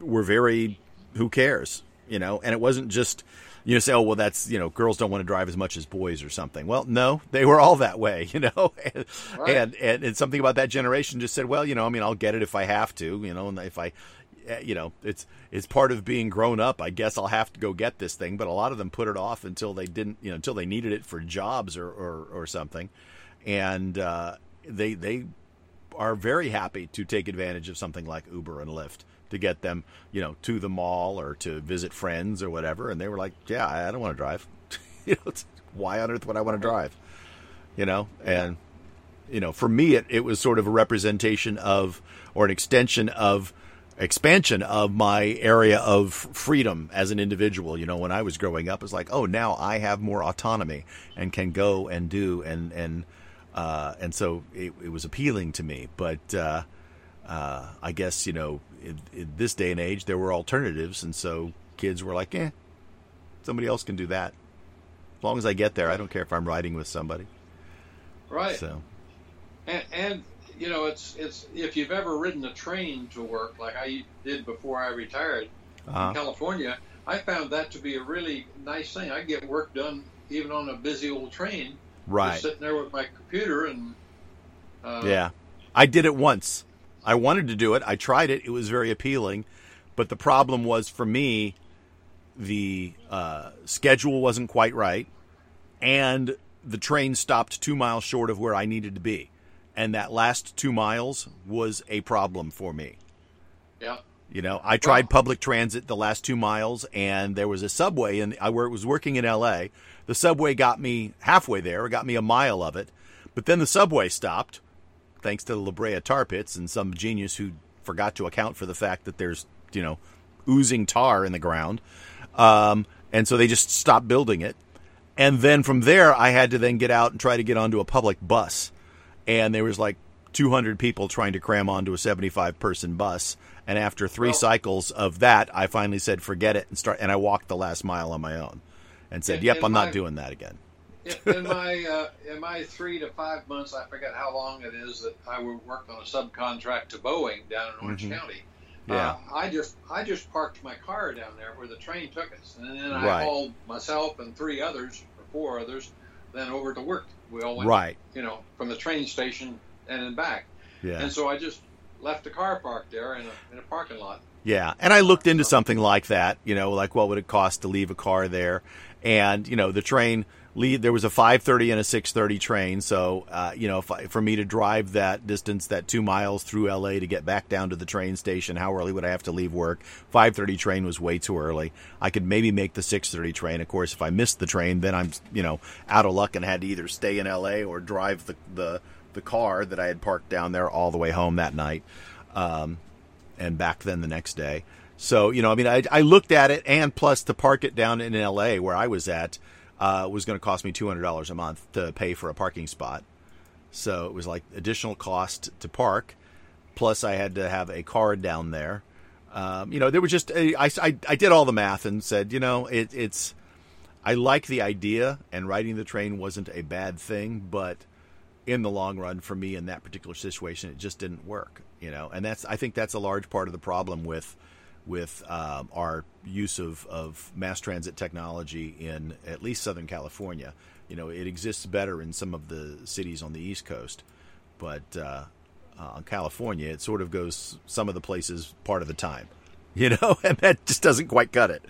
were very who cares, you know, and it wasn't just you know say oh well that's you know girls don't want to drive as much as boys or something. Well, no, they were all that way, *laughs* you know, and Right. and, and and something about that generation just said well you know I mean I'll get it if I have to, you know, and if I eh, you know it's it's part of being grown up. I guess I'll have to go get this thing, but a lot of them put it off until they didn't you know until they needed it for jobs or or, or something, and uh, they they are very happy to take advantage of something like Uber and Lyft to get them, you know, to the mall or to visit friends or whatever. And they were like, "Yeah, I don't want to drive. *laughs* you know, it's, why on earth would I want to drive? You know?" And you know, for me, it, it was sort of a representation of or an extension of expansion of my area of freedom as an individual. You know, when I was growing up, it's like, oh, now I have more autonomy and can go and do and and uh, and so it, it was appealing to me. But uh, uh, I guess you know, in, in this day and age, there were alternatives, and so kids were like, eh, somebody else can do that. As long as I get there, I don't care if I'm riding with somebody. Right. So And, and you know, it's it's if you've ever ridden a train to work like I did before I retired uh, in California, I found that to be a really nice thing. I get work done even on a busy old train, right. just sitting there with my computer and uh, Yeah. I did it once. I wanted to do it. I tried it. It was very appealing. But the problem was for me, the uh, schedule wasn't quite right. And the train stopped two miles short of where I needed to be. And that last two miles was a problem for me. yeah, You know, I tried public transit the last two miles, and there was a subway, and I where it was working in L.A. The subway got me halfway there, it got me a mile of it, but then the subway stopped, thanks to the La Brea tar pits and some genius who forgot to account for the fact that there's you know oozing tar in the ground, um, and so they just stopped building it. And then from there, I had to then get out and try to get onto a public bus. And there was like 200 people trying to cram onto a 75 person bus. And after three cycles of that, I finally said, forget it. And start, and I walked the last mile on my own and said, In- yep, in I'm not doing that again. In, in my uh, in my three to five months, I forget how long it is that I would work on a subcontract to Boeing down in Orange Mhm. County. Yeah. Uh, I just I just parked my car down there where the train took us, and then I Right. hauled myself and three others or four others then over to work. We all went, Right. you know, from the train station and then back. Yeah. And so I just left the car parked there in a in a parking lot. Yeah, and I looked into something like that. You know, like what would it cost to leave a car there? And you know, the train lead there was a five thirty and a six thirty train. So uh, you know, I, for me to drive that distance, that two miles through L.A. to get back down to the train station, how early would I have to leave work? Five thirty train was way too early. I could maybe make the six thirty train. Of course, if I missed the train, then I'm you know out of luck and had to either stay in L.A. or drive the the the car that I had parked down there all the way home that night. Um, and back then the next day. So, you know, I mean, I, I looked at it, and plus to park it down in LA where I was at uh, was going to cost me $200 a month to pay for a parking spot. So it was like additional cost to park, plus I had to have a car down there. Um, you know, there was just a, I, I, I did all the math and said, you know, it, it's I like the idea, and riding the train wasn't a bad thing, but in the long run, for me in that particular situation, it just didn't work. You know, and that's I think that's a large part of the problem with with um, our use of, of mass transit technology in at least Southern California. You know, it exists better in some of the cities on the East Coast, but uh, uh, California, it sort of goes some of the places part of the time. *laughs* You know, and that just doesn't quite cut it.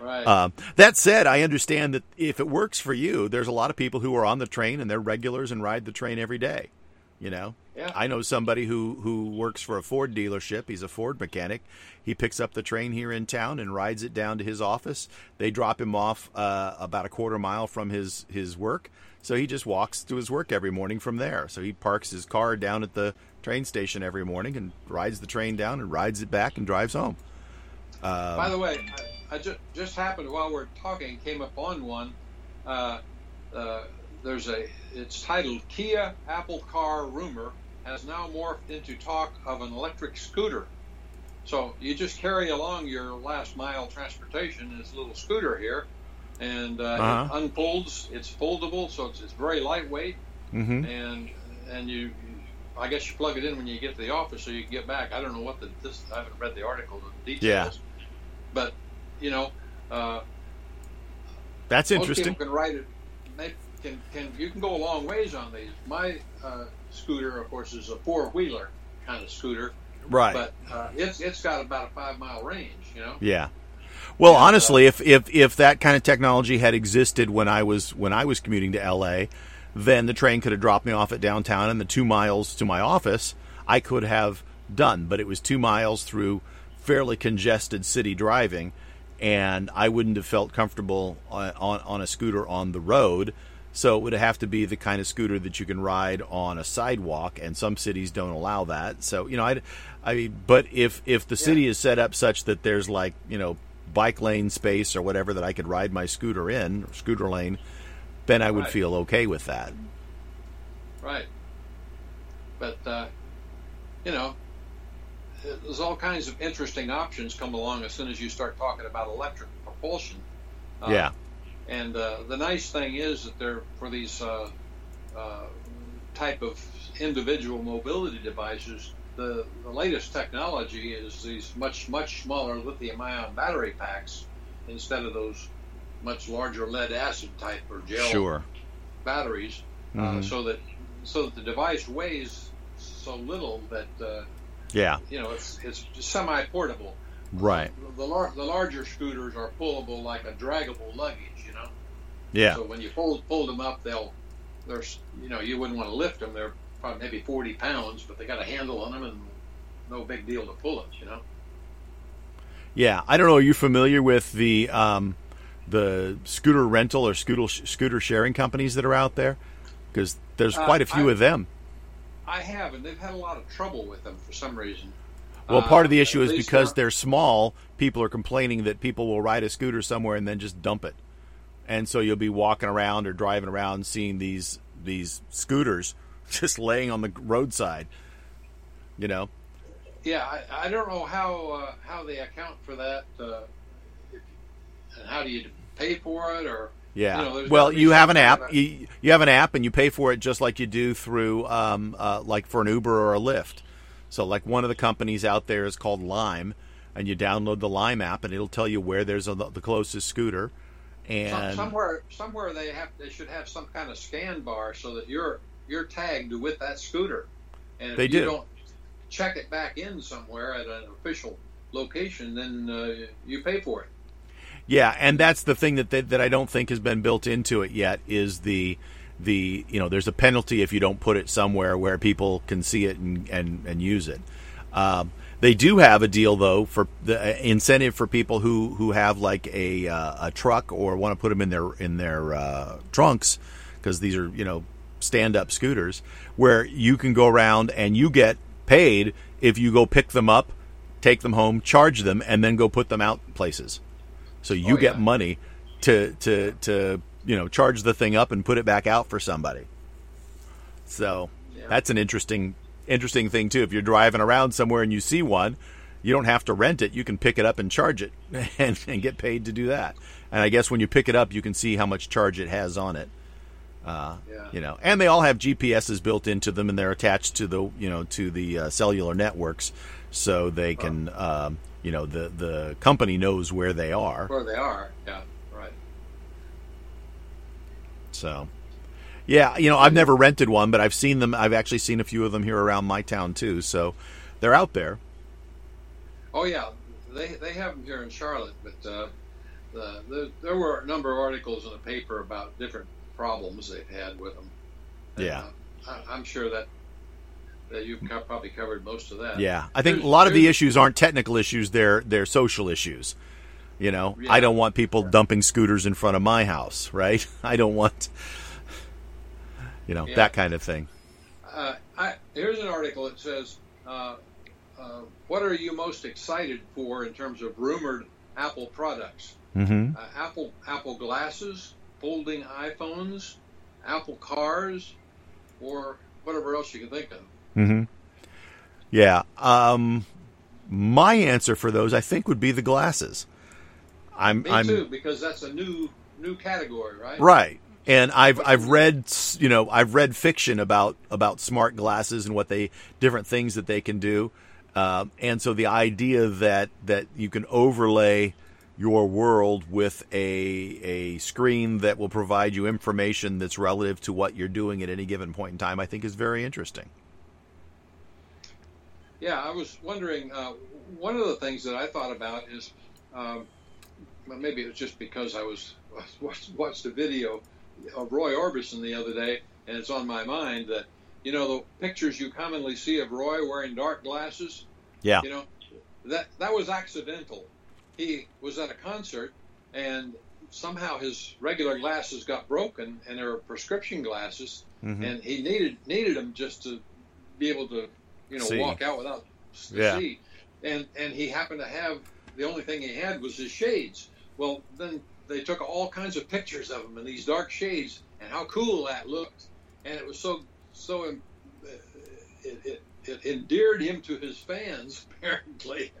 Right. Um, that said, I understand that if it works for you, there's a lot of people who are on the train and they're regulars and ride the train every day. You know, yeah. I know somebody who who works for a Ford dealership. He's a Ford mechanic. He picks up the train here in town and rides it down to his office. They drop him off uh, about a quarter mile from his his work, so he just walks to his work every morning from there. So he parks his car down at the train station every morning and rides the train down and rides it back and drives home. Um, By the way, I, I just just happened while we're talking came up on one. Uh, uh, there's a it's titled Kia Apple Car Rumor has now morphed into talk of an electric scooter. So you just carry along your last mile transportation in this little scooter here, and uh, uh-huh. it unfolds. It's foldable, so it's, it's very lightweight, mm-hmm. and and you, I guess you plug it in when you get to the office, so you can get back. I don't know what the this. I haven't read the article, the details, yeah. but you know, uh, that's interesting. Most people can ride it. They can can you can go a long ways on these. My uh, scooter, of course, is a four wheeler kind of scooter. Right. But uh, it's it's got about a five mile range, you know. Yeah. Well, and, honestly, uh, if, if if that kind of technology had existed when I was when I was commuting to L.A., then the train could have dropped me off at downtown, and the two miles to my office I could have done. But it was two miles through fairly congested city driving, and I wouldn't have felt comfortable on on, on a scooter on the road. So it would have to be the kind of scooter that you can ride on a sidewalk, and some cities don't allow that. So you know, I, I mean, but if if the city yeah. is set up such that there's like you know bike lane space or whatever that I could ride my scooter in, scooter lane, then I would right. feel okay with that. Right. But uh, you know, there's all kinds of interesting options come along as soon as you start talking about electric propulsion. Uh, yeah. And uh, the nice thing is that they're for these uh, uh, type of individual mobility devices. The, the latest technology is these much much smaller lithium-ion battery packs instead of those much larger lead acid type or gel sure. batteries, uh, mm-hmm. so that so that the device weighs so little that uh, yeah you know it's it's semi portable. Right. The, the, the larger scooters are pullable like a draggable luggage yeah. So when you fold fold them up, they'll there's you know you wouldn't want to lift them. They're probably maybe 40 pounds, but they got a handle on them and no big deal to pull it. You know. Yeah, I don't know. Are you familiar with the um, the scooter rental or scooter scooter sharing companies that are out there? Because there's uh, quite a few I, of them. I have, and they've had a lot of trouble with them for some reason. Well, part of the uh, issue is because they're small. People are complaining that people will ride a scooter somewhere and then just dump it and so you'll be walking around or driving around seeing these these scooters *laughs* just laying on the roadside you know yeah i, I don't know how uh, how they account for that uh, and how do you pay for it or yeah. You know, well, you have an app. You, you have an app, and you pay for it just like you do through, um, uh, like for an Uber or a Lyft. So, like one of the companies out there is called Lime, and you download the Lime app, and it'll tell you where there's a, the closest scooter, and somewhere, somewhere they have they should have some kind of scan bar so that you're you're tagged with that scooter, and if they you do. don't check it back in somewhere at an official location, then uh, you pay for it. Yeah, and that's the thing that, that that I don't think has been built into it yet is the the you know there's a penalty if you don't put it somewhere where people can see it and and, and use it. Um, they do have a deal though for the uh, incentive for people who, who have like a uh, a truck or want to put them in their in their uh, trunks because these are you know stand up scooters where you can go around and you get paid if you go pick them up, take them home, charge them, and then go put them out places. So you oh, get money to to to you know charge the thing up and put it back out for somebody. So yeah. that's an interesting interesting thing too. If you're driving around somewhere and you see one, you don't have to rent it. You can pick it up and charge it, *laughs* and, and get paid to do that. And I guess when you pick it up, you can see how much charge it has on it. Uh, yeah. You know, and they all have GPSs built into them, and they're attached to the you know to the uh, cellular networks, so they can um, you know the the company knows where they are. Where they are, yeah, right. So, yeah, you know, I've never rented one, but I've seen them. I've actually seen a few of them here around my town too. So, they're out there. Oh yeah, they they have them here in Charlotte, but uh, the, the, there were a number of articles in the paper about different problems they've had with them. And, yeah, uh, I, am sure that that you've probably covered most of that. Yeah, I think there's, a lot of the issues aren't technical issues; they're they're social issues. You know, yeah. I don't want people yeah. dumping scooters in front of my house, right? *laughs* I don't want, you know, yeah. that kind of thing. Uh, I, here's an article that says, uh, uh, "What are you most excited for in terms of rumored Apple products? Mm-hmm. Uh, Apple Apple glasses, folding iPhones, Apple cars, or whatever else you can think of." Mm-hmm. Yeah. Um, my answer for those, I think, would be the glasses. I'm, Me I'm, too, because that's a new new category, right? Right. And I've I've read you know I've read fiction about about smart glasses and what they different things that they can do, uh, and so the idea that that you can overlay your world with a a screen that will provide you information that's relative to what you're doing at any given point in time, I think is very interesting. Yeah, I was wondering. Uh, one of the things that I thought about is, um, maybe it was just because I was *laughs* watched, watched a video of Roy Orbison the other day, and it's on my mind that you know the pictures you commonly see of Roy wearing dark glasses. Yeah. You know, that that was accidental. He was at a concert, and somehow his regular glasses got broken, and they were prescription glasses, mm-hmm. and he needed needed them just to be able to you know, see. walk out without yeah. see. And and he happened to have the only thing he had was his shades. Well, then they took all kinds of pictures of him in these dark shades, and how cool that looked. And it was so so uh, it, it, it endeared him to his fans *laughs* apparently.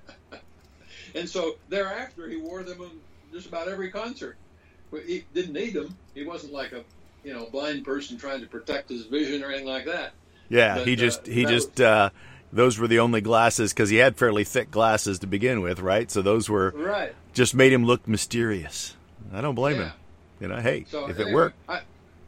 and so thereafter, he wore them in just about every concert. He didn't need them. He wasn't like a you know blind person trying to protect his vision or anything like that. Yeah, but, he just uh, he just was, uh, those were the only glasses because he had fairly thick glasses to begin with, right? So those were right. Just made him look mysterious. I don't blame yeah. him. You know, hey, so, if anyway, it worked. I,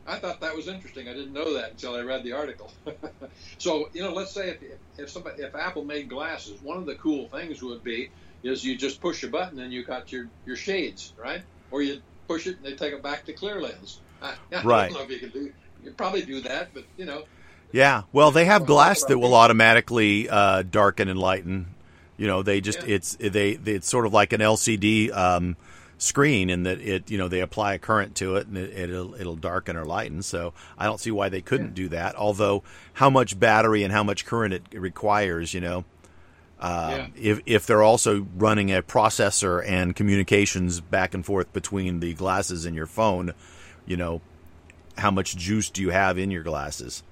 I thought that was interesting. I didn't know that until I read the article. *laughs* so you know, let's say if if somebody if Apple made glasses, one of the cool things would be is you just push a button and you got your your shades, right? Or you push it and they take it back to clear lens. I, I right. don't know if you can do. You probably do that, but you know, yeah, well, they have glass that will automatically uh, darken and lighten. You know, they just yeah. it's they it's sort of like an LCD um, screen in that it you know they apply a current to it and it, will it'll darken or lighten. So I don't see why they couldn't yeah. do that. Although how much battery and how much current it requires, you know. Uh, yeah. If if they're also running a processor and communications back and forth between the glasses and your phone, you know, how much juice do you have in your glasses?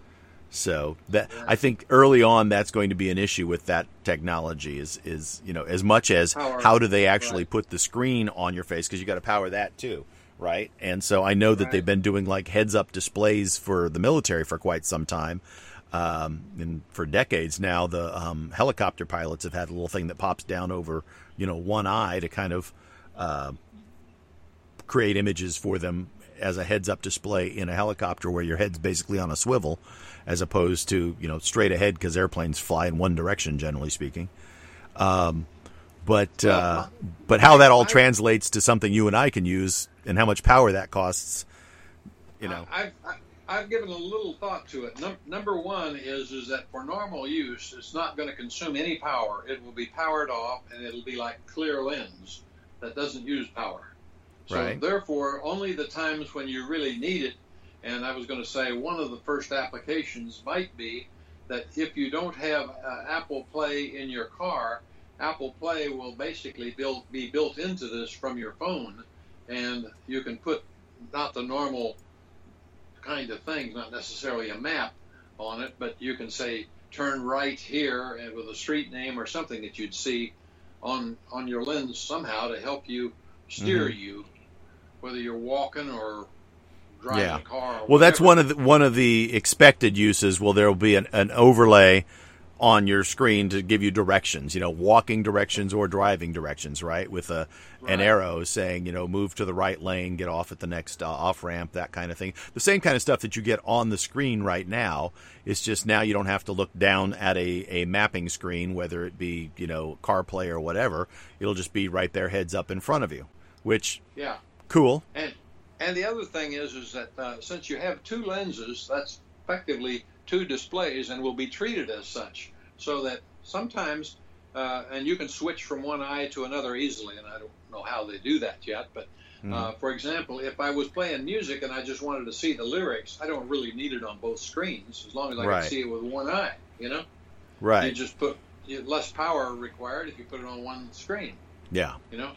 So that yeah. I think early on that's going to be an issue with that technology is is you know as much as power. how do they actually right. put the screen on your face because you got to power that too right and so I know that right. they've been doing like heads up displays for the military for quite some time um, and for decades now the um, helicopter pilots have had a little thing that pops down over you know one eye to kind of uh, create images for them as a heads up display in a helicopter where your head's basically on a swivel as opposed to you know straight ahead because airplanes fly in one direction generally speaking. Um, but uh, but how that all translates to something you and I can use and how much power that costs, you know. I've, I've given a little thought to it. Num- number one is is that for normal use, it's not going to consume any power. It will be powered off, and it'll be like clear lens that doesn't use power. So right. therefore, only the times when you really need it and I was going to say one of the first applications might be that if you don't have uh, Apple Play in your car, Apple Play will basically build, be built into this from your phone, and you can put not the normal kind of things, not necessarily a map, on it, but you can say turn right here and with a street name or something that you'd see on on your lens somehow to help you steer Mhm. you, whether you're walking or Yeah. a car. Or Well, that's one of the, one of the expected uses. Well, there will be an, an overlay on your screen to give you directions. You know, walking directions or driving directions, right? With a an arrow saying, you know, move to the right lane, get off at the next uh, off ramp, that kind of thing. The same kind of stuff that you get on the screen right now. It's just now you don't have to look down at a, a mapping screen, whether it be you know CarPlay or whatever. It'll just be right there, heads up in front of you. Which Yeah. cool. And and the other thing is is that uh, since you have two lenses, that's effectively two displays and will be treated as such. So that sometimes, uh, and you can switch from one eye to another easily. And I don't know how they do that yet, but. Uh, for example, if I was playing music and I just wanted to see the lyrics, I don't really need it on both screens as long as I Right. can see it with one eye. You know, right? you just put you, less power required if you put it on one screen Yeah. you know.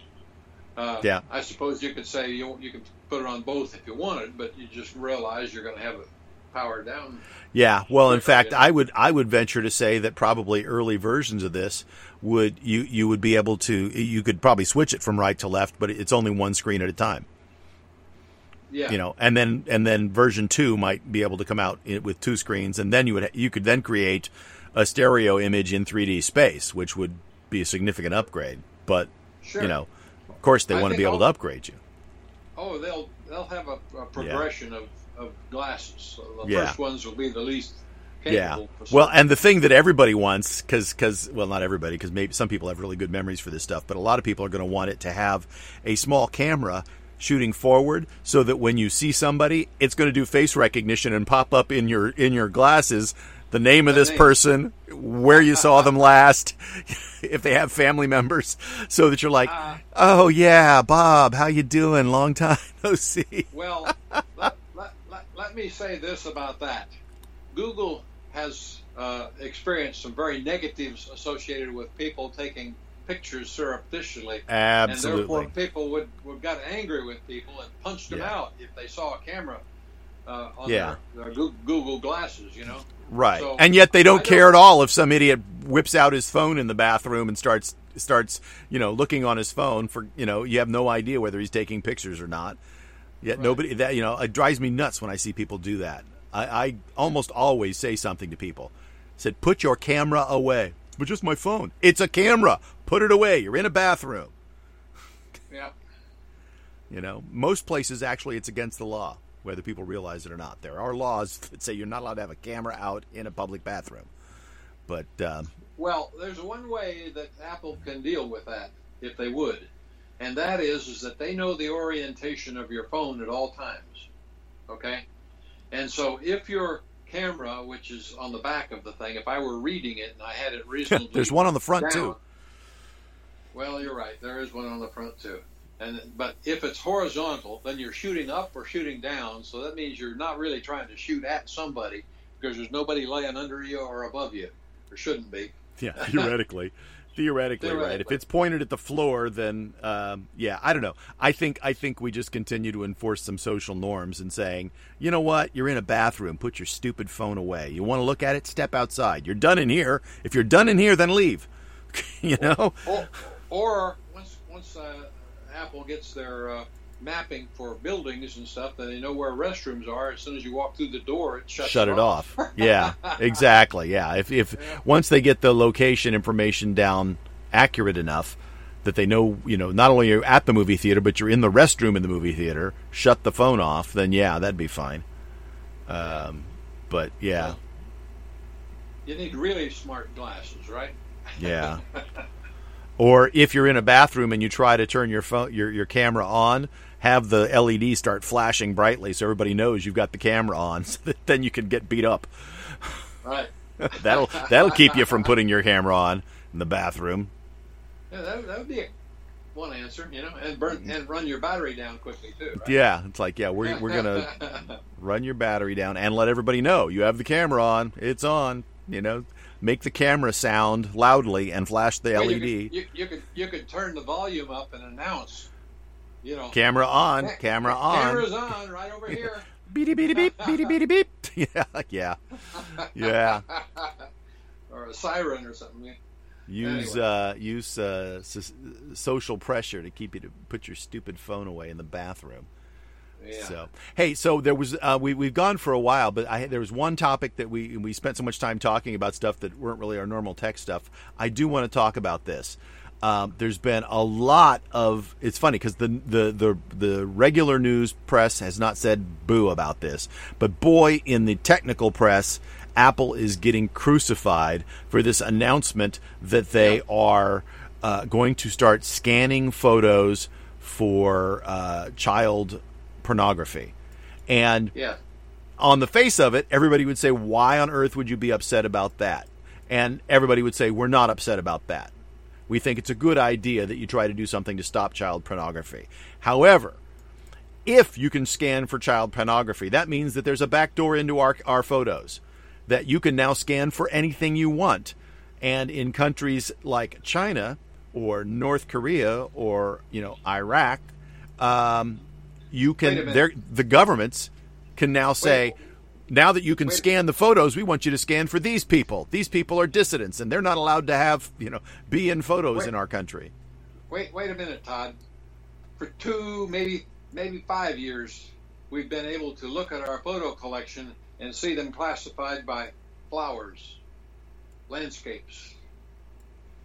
Uh, Yeah. I suppose you could say you you could put it on both if you wanted, but you just realize you're going to have it powered down. Yeah, well, in fact. I would I would venture to say that probably early versions of this would you you would be able to you could probably switch it from right to left, but it's only one screen at a time. Yeah. You know, and then and then version two might be able to come out with two screens, and then you would you could then create a stereo image in 3D space, which would be a significant upgrade. But Sure. you know, of course, they I want to be able to upgrade you. Oh, they'll they'll have a, a progression of, of glasses. So the Yeah. first ones will be the least Yeah. Well, and the thing that everybody wants, because, because, well, not everybody, because maybe some people have really good memories for this stuff, but a lot of people are going to want it to have a small camera shooting forward, so that when you see somebody, it's going to do face recognition and pop up in your in your glasses the name of this person, where you saw them *laughs* last, *laughs* if they have family members, so that you're like, Ah. oh yeah, Bob, how you doing? Long time *laughs* no see. Well, let, let, let, let me say this about that. Google has uh, experienced some very negatives associated with people taking pictures surreptitiously. And therefore, people would, would got angry with people and punched them Yeah. out if they saw a camera uh, on Yeah. their, their Google glasses. You know, Right. So, and yet they don't care don't- at all if some idiot whips out his phone in the bathroom and starts starts, you know, looking on his phone for, you know, you have no idea whether he's taking pictures or not. Yet Right. nobody that, you know, it drives me nuts when I see people do that. I, I almost always say something to people. I said, "Put your camera away." But just my phone. It's a camera. Put it away. You're in a bathroom. yeah, You know, most places actually it's against the law, whether people realize it or not. There are laws *laughs* that say you're not allowed to have a camera out in a public bathroom. But um, Well, there's one way that Apple can deal with that if they would, and that is is that they know the orientation of your phone at all times. Okay, and so if your camera, which is on the back of the thing, if I were reading it and I had it *laughs* reasonably, there's one on the front down- too. Well, you're right. There is one on the front too. And but if it's horizontal, then you're shooting up or shooting down. So that means you're not really trying to shoot at somebody because there's nobody laying under you or above you. or shouldn't be. Yeah, *laughs* theoretically. Theoretically, right. If it's pointed at the floor, then um, yeah, I don't know. I think I think we just continue to enforce some social norms and saying, you know what, you're in a bathroom, put your stupid phone away. You want to look at it, step outside. You're done in here. If you're done in here, then leave. *laughs* you know? Or, or once once uh, Apple gets their uh, mapping for buildings and stuff, then they know where restrooms are. As soon as you walk through the door, it shuts Shut it off. Yeah, *laughs* exactly. Yeah, if if once they get the location information down accurate enough that they know, you know, not only you're at the movie theater, but you're in the restroom in the movie theater, shut the phone off, then yeah, that'd be fine. Um, but yeah, You need really smart glasses, right? yeah. *laughs* Or if you're in a bathroom and you try to turn your phone, your your camera on, have the LED start flashing brightly so everybody knows you've got the camera on. *laughs* So that then you can get beat up. Right. *laughs* that'll that'll keep you from putting your camera on in the bathroom. Yeah, that, that would be a, one answer, you know, and burn and run your battery down quickly too. Right? Yeah, it's like yeah, we're we're gonna *laughs* run your battery down and let everybody know you have the camera on. It's on. You know, make the camera sound loudly and flash the Well, LED. You could, you, you could you could turn the volume up and announce, you know, Camera on. "Ca- Camera on. Camera's on right over here. Beady *laughs* beady beep. Beady beady beep. *laughs* yeah, yeah, yeah. *laughs* or a siren or something. Use Anyway. uh, use uh, s- social pressure to keep you to put your stupid phone away in the bathroom. Yeah. So hey, so there was uh, we we've gone for a while, but I, there was one topic that we we spent so much time talking about stuff that weren't really our normal tech stuff. I do want to talk about this. Um, there's been a lot of. It's funny because the, the the the regular news press has not said boo about this, but boy, in the technical press, Apple is getting crucified for this announcement that they are uh, going to start scanning photos for uh, child pornography. And yeah. on the face of it, everybody would say, Why on earth would you be upset about that? And everybody would say, We're not upset about that. We think it's a good idea that you try to do something to stop child pornography. However, if you can scan for child pornography, that means that there's a backdoor into our, our photos that you can now scan for anything you want. And in countries like China or North Korea or you know Iraq, um, you can they're- the governments can now say now that you can Wait. scan the photos we want you to scan for these people these people are dissidents and they're not allowed to have you know be in photos Wait. in our country Wait, wait a minute, Todd. For two, maybe maybe five years, we've been able to look at our photo collection and see them classified by flowers, landscapes,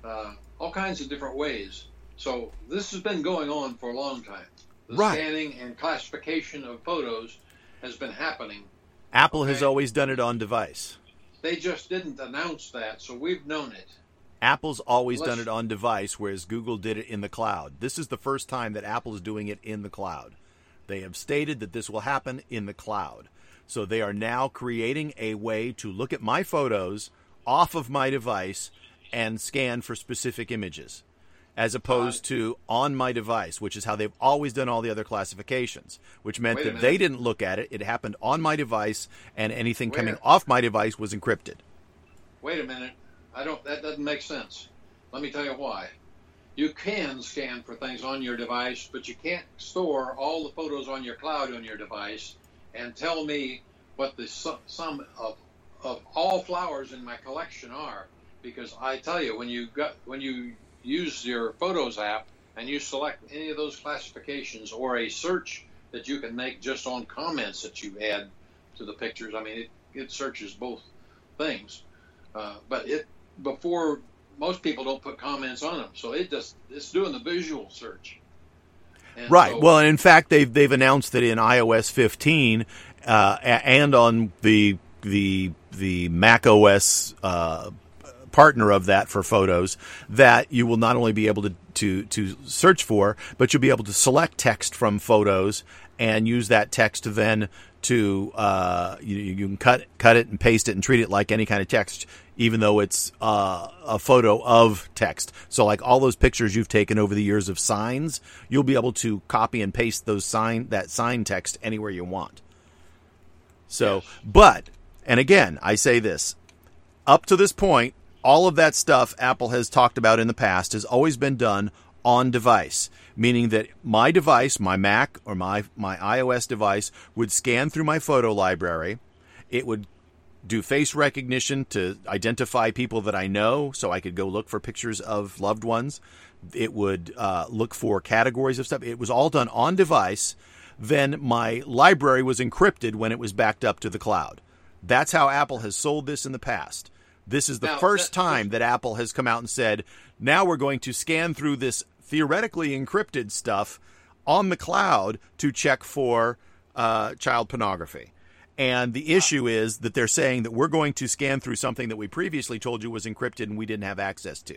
uh, all kinds of different ways. So this has been going on for a long time. The Right. scanning and classification of photos has been happening. apple has always done it on device They just didn't announce that, so we've known it. apple's always Let's- done it on device whereas google did it in the cloud this is the first time that apple is doing it in the cloud they have stated that this will happen in the cloud so they are now creating a way to look at my photos off of my device and scan for specific images as opposed to on my device, which is how they've always done all the other classifications, which meant that minute. they didn't look at it. It happened on my device, and anything Wait coming off my device was encrypted. Wait a minute. I don't. That doesn't make sense. Let me tell you why. You can scan for things on your device, but you can't store all the photos on your cloud on your device and tell me what the sum of of all flowers in my collection are. Because I tell you, when you got when you use your Photos app and you select any of those classifications or a search that you can make just on comments that you add to the pictures. I mean, it, it searches both things. Uh, but it before most people don't put comments on them, so it just it's doing the visual search. And Right. so- Well, and in fact, they've they've announced that in iOS 15 uh, and on the the the Mac OS uh, partner of that for photos, that you will not only be able to, to to search for, but you'll be able to select text from photos and use that text then to uh, you, you can cut cut it and paste it and treat it like any kind of text, even though it's uh, a photo of text. So, like all those pictures you've taken over the years of signs, you'll be able to copy and paste those sign that sign text anywhere you want. So, but and again, I say this: up to this point, all of that stuff Apple has talked about in the past has always been done on device, meaning that my device, my Mac or my my iOS device would scan through my photo library. It would do face recognition to identify people that I know so I could go look for pictures of loved ones. It would uh, look for categories of stuff. It was all done on device. Then my library was encrypted when it was backed up to the cloud. That's how Apple has sold this in the past. This is the Now, first that- time that Apple has come out and said, now we're going to scan through this theoretically encrypted stuff on the cloud to check for uh, child pornography. And the issue is that they're saying that we're going to scan through something that we previously told you was encrypted and we didn't have access to.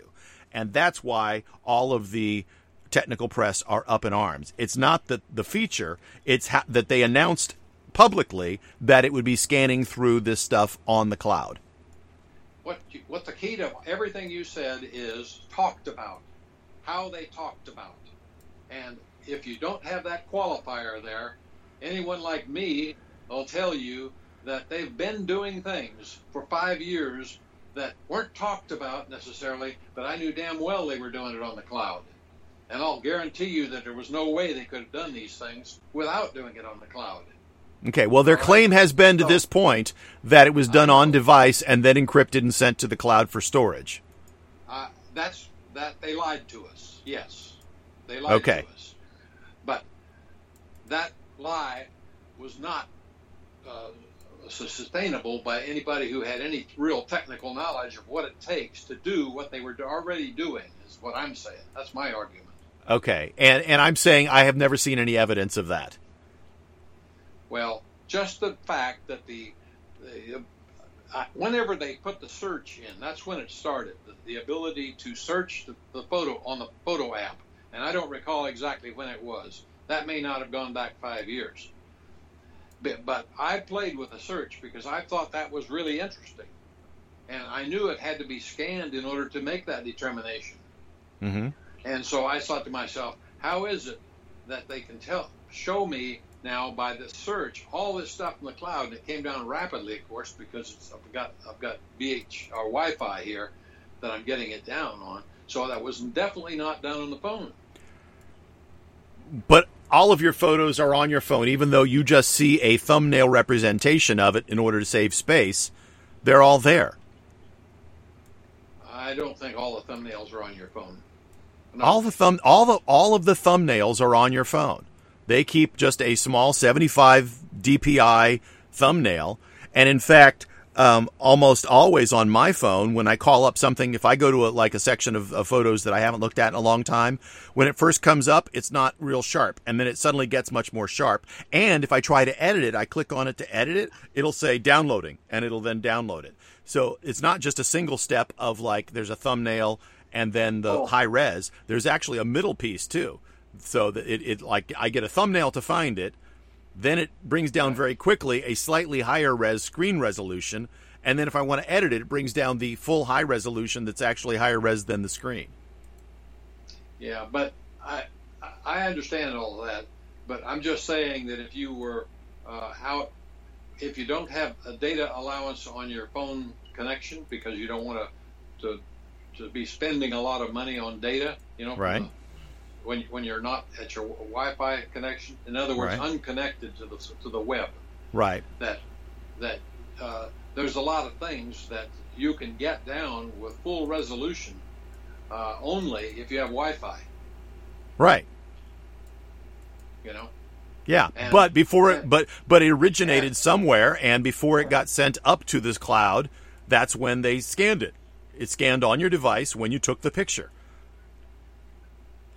And that's why all of the technical press are up in arms. It's not that the feature, it's ha- that they announced publicly that it would be scanning through this stuff on the cloud. What you, what the key to everything you said is talked about, how they talked about, and if you don't have that qualifier there, anyone like me will tell you that they've been doing things for five years that weren't talked about necessarily, but I knew damn well they were doing it on the cloud. And I'll guarantee you that there was no way they could have done these things without doing it on the cloud. Okay. Well, their claim has been to this point that it was done on device and then encrypted and sent to the cloud for storage. Uh, that's that they lied to us. Yes, they lied Okay. to us. But that lie was not uh, sustainable by anybody who had any real technical knowledge of what it takes to do what they were already doing. Is what I'm saying. That's my argument. Okay. And and I'm saying I have never seen any evidence of that. Well, just the fact that the, the uh, whenever they put the search in, that's when it started. The, the ability to search the, the photo on the photo app, and I don't recall exactly when it was. That may not have gone back five years. But, but I played with the search because I thought that was really interesting, and I knew it had to be scanned in order to make that determination. Mm-hmm. And so I thought to myself, how is it that they can tell, show me now by the search all this stuff in the cloud? And it came down rapidly, of course, because it's, I've got I've got BH or Wi-Fi here that I'm getting it down on. So that was definitely not done on the phone. But all of your photos are on your phone, even though you just see a thumbnail representation of it in order to save space. They're all there. I don't think all the thumbnails are on your phone. No. All the thumb, all the all of the thumbnails are on your phone. They keep just a small 75 DPI thumbnail, and in fact, um, almost always on my phone when I call up something, if I go to a, like a section of, of photos that I haven't looked at in a long time, when it first comes up, it's not real sharp, and then it suddenly gets much more sharp. And if I try to edit it, I click on it to edit it, it'll say downloading, and it'll then download it. So it's not just a single step of like there's a thumbnail and then the Oh. high res. There's actually a middle piece too, so that it, it like I get a thumbnail to find it, then it brings down very quickly a slightly higher res screen resolution, and then if I want to edit it, it brings down the full high resolution that's actually higher res than the screen. Yeah, but I I understand all of that, but I'm just saying that if you were uh, out, if you don't have a data allowance on your phone connection because you don't want to to to be spending a lot of money on data, you know, Right. When when you're not at your Wi-Fi connection, in other words, Right. unconnected to the to the web, Right. that that uh, there's a lot of things that you can get down with full resolution uh, only if you have Wi-Fi. Right. You know. Yeah, And- but before it, but but it originated and- somewhere, and before it got sent up to this cloud, that's when they scanned it. It scanned on your device when you took the picture,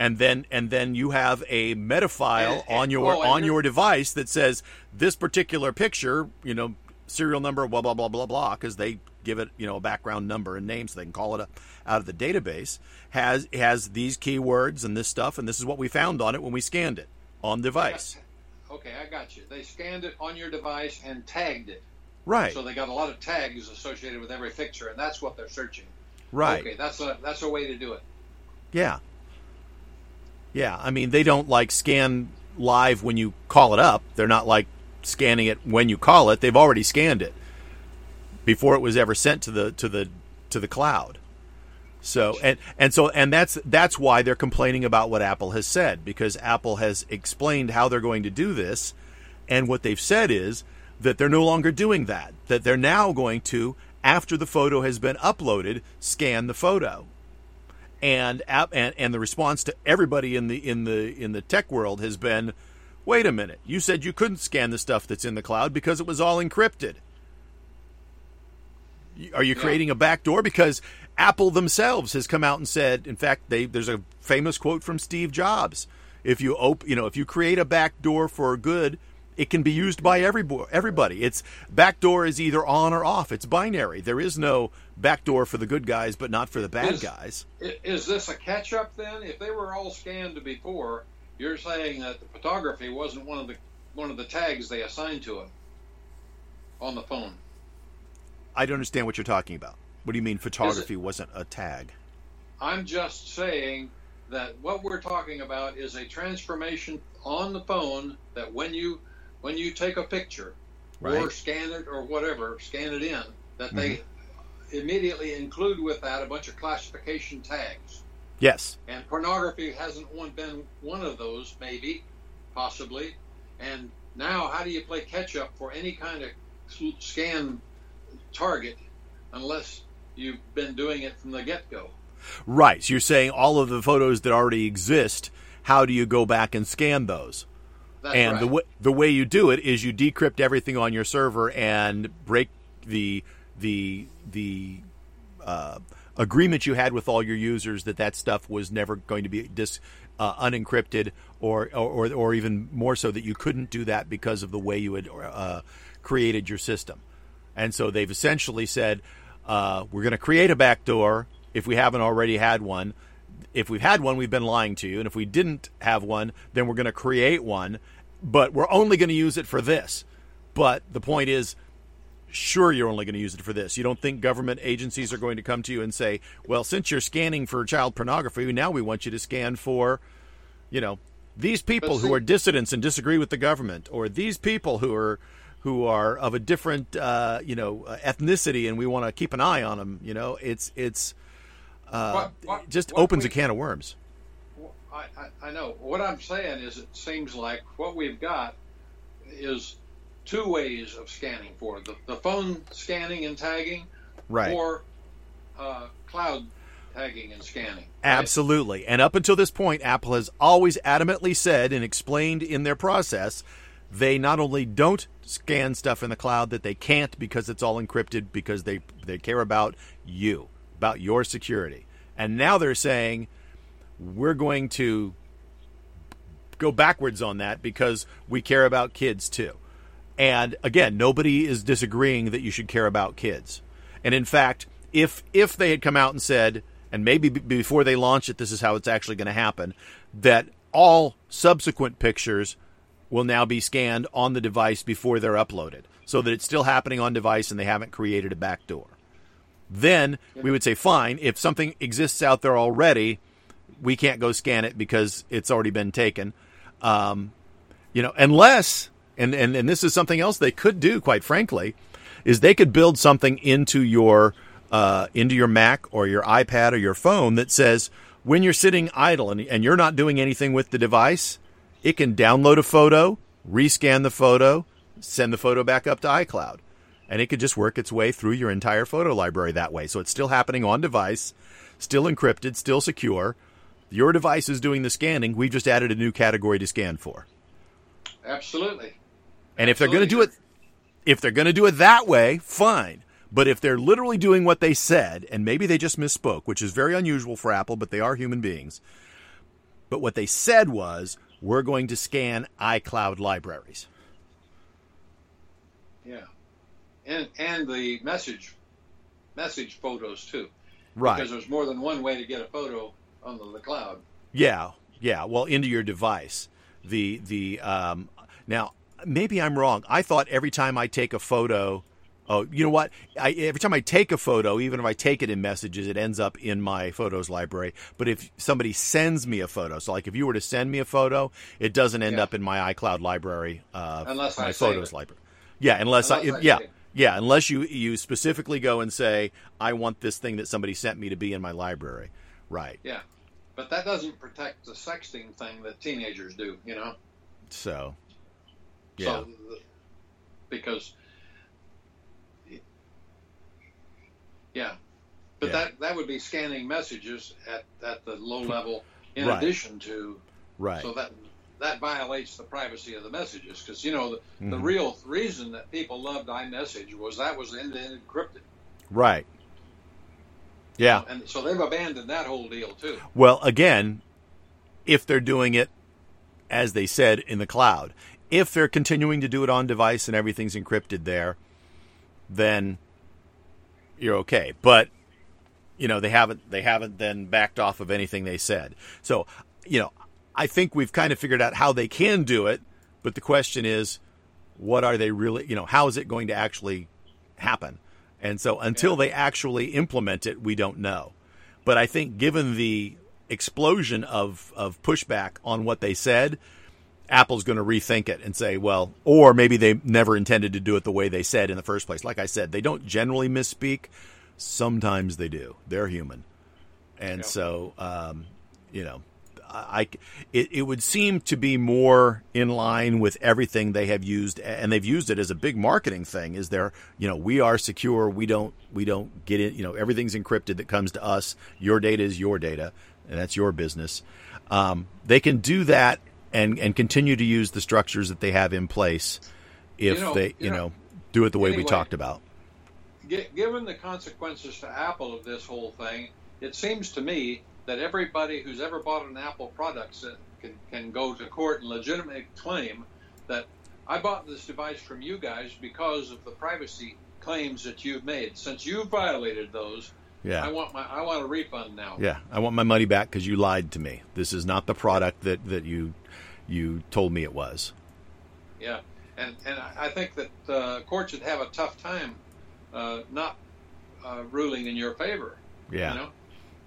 and then and then you have a meta file *laughs* on your on your device that says this particular picture, you know, serial number, blah blah blah blah blah, because they give it you know a background number and name so they can call it up out of the database. Has has these keywords and this stuff, and this is what we found on it when we scanned it on device. Okay, I got you. They scanned it on your device and tagged it. Right. So they got a lot of tags associated with every picture, and that's what they're searching. Right. Okay, that's a that's a way to do it. Yeah. Yeah. I mean, they don't like scan live when you call it up. They're not like scanning it when you call it. They've already scanned it before it was ever sent to the to the to the cloud. So and and so and that's that's why they're complaining about what Apple has said because Apple has explained how they're going to do this and what they've said is that they're no longer doing that. That they're now going to after the photo has been uploaded, scan the photo and app and, and the response to everybody in the in the in the tech world has been wait a minute you said you couldn't scan the stuff that's in the cloud because it was all encrypted. Are you Yeah. creating a backdoor? Because apple themselves has come out and said in fact they there's a famous quote from steve jobs if you op, you know if you create a backdoor for good it can be used by every everybody. It's backdoor is either on or off. It's binary. There is no backdoor for the good guys but not for the bad Is- guys Is this a catch up then? If they were all scanned before, you're saying that the photography wasn't one of the one of the tags they assigned to it on the phone. I don't understand what you're talking about. What do you mean photography wasn't a tag? I'm just saying that what we're talking about is a transformation on the phone that when you when you take a picture or scan it or whatever, scan it in, that they mm-hmm. Immediately include with that a bunch of classification tags. Yes. And pornography hasn't one been one of those, maybe, possibly. And now how do you play catch up for any kind of scan target unless you've been doing it from the get go? Right. So you're saying all of the photos that already exist, how do you go back and scan those? That's and right. the way the way you do it is you decrypt everything on your server and break the the the uh, agreement you had with all your users that that stuff was never going to be dis, uh, unencrypted or, or or even more so that you couldn't do that because of the way you had uh, created your system. And so they've essentially said uh, we're going to create a backdoor if we haven't already had one. If we've had one, we've been lying to you, and if we didn't have one, then we're going to create one, but we're only going to use it for this. But the point is, sure you're only going to use it for this. You don't think government agencies are going to come to you and say, "Well, since you're scanning for child pornography, now we want you to scan for, you know, these people who are dissidents and disagree with the government, or these people who are who are of a different, uh, you know, uh, ethnicity, and we want to keep an eye on them." You know, it's it's uh, What- what- just opens we- a can of worms. I, I, I know. What I'm saying is, it seems like what we've got is two ways of scanning for the the phone scanning and tagging, Right. or uh, cloud tagging and scanning. right? Absolutely. And up until this point, Apple has always adamantly said and explained in their process they not only don't scan stuff in the cloud that they can't because it's all encrypted because they they care about you, about your security. And now they're saying we're going to go backwards on that because we care about kids too. And again, nobody is disagreeing that you should care about kids. And in fact, if if they had come out and said, and maybe b- before they launch it, this is how it's actually going to happen, that all subsequent pictures will now be scanned on the device before they're uploaded, so that it's still happening on device and they haven't created a backdoor. Then we would say, fine, if something exists out there already, we can't go scan it because it's already been taken. Um, you know, unless and, and and this is something else they could do, quite frankly, is they could build something into your uh, into your Mac or your iPad or your phone that says when you're sitting idle and, and you're not doing anything with the device, it can download a photo, rescan the photo, send the photo back up to iCloud, and it could just work its way through your entire photo library that way. So it's still happening on device, still encrypted, still secure. Your device is doing the scanning. We've just added a new category to scan for. Absolutely. And if they're going to do it, if they're going to do it that way, fine. But if they're literally doing what they said, and maybe they just misspoke, which is very unusual for Apple, but they are human beings. But what they said was, we're going to scan iCloud libraries. Yeah, and and the message message photos too, Right. because there's more than one way to get a photo on the, the cloud. Yeah, yeah. Well, into your device. The the um, now maybe I'm wrong. I thought every time I take a photo, oh, you know what? I, every time I take a photo, even if I take it in messages, it ends up in my photos library. But if somebody sends me a photo, so like if you were to send me a photo, it doesn't end Yeah. up in my iCloud library. Uh, Unless my save photos it. library. Yeah, unless, Unless I, I yeah. Yeah, unless you you specifically go and say I want this thing that somebody sent me to be in my library. Right. Yeah, but that doesn't protect the sexting thing that teenagers do. You know. So yeah. So, because, yeah, but Yeah. that that would be scanning messages at at the low level in Right. addition to right. so that that violates the privacy of the messages because you know the, the Mhm. real reason that people loved iMessage was that was end to end encrypted, Right. Yeah. and so they've abandoned that whole deal too. Well, again, if they're doing it as they said in the cloud, if they're continuing to do it on device and everything's encrypted there, then you're okay. But you know, they haven't they haven't then backed off of anything they said. So, you know, I think we've kind of figured out how they can do it, but the question is what are they really, you know, how is it going to actually happen? And so until they actually implement it, we don't know. But I think given the explosion of, of pushback on what they said, Apple's going to rethink it and say, well, or maybe they never intended to do it the way they said in the first place. Like I said, they don't generally misspeak. Sometimes they do. They're human. And Yeah. so, um, you know, I it, it would seem to be more in line with everything they have used, and they've used it as a big marketing thing. Is there, you know, we are secure. We don't we don't get it. You know, everything's encrypted that comes to us. Your data is your data, and that's your business. Um, they can do that and and continue to use the structures that they have in place if You know- they you you know, know do it the way we talked about. Given the consequences to Apple of this whole thing, it seems to me that everybody who's ever bought an Apple product can, can go to court and legitimately claim that I bought this device from you guys because of the privacy claims that you've made. Since you violated those, Yeah. I want my I want a refund now. Yeah, I want my money back because you lied to me. This is not the product that, that you you told me it was. Yeah, and and I think that uh, court should have a tough time uh, not uh, ruling in your favor. Yeah, You know?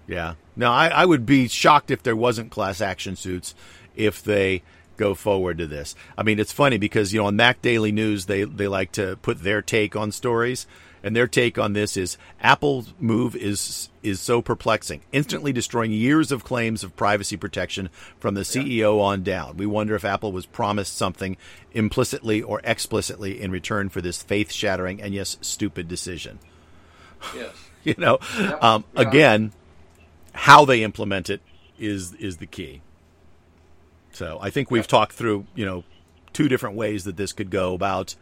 yeah. No, I, I would be shocked if there wasn't class action suits if they go forward to this. I mean, it's funny because you know on MacDailyNews they they like to put their take on stories. And their take on this is Apple's move is is so perplexing, instantly destroying years of claims of privacy protection from the CEO on down. We wonder if Apple was promised something implicitly or explicitly in return for this faith-shattering and yes, stupid decision. Yes. *laughs* You know, Yep. um, Yeah. again, how they implement it is is the key. So I think we've talked through, you know, two different ways that this could go about.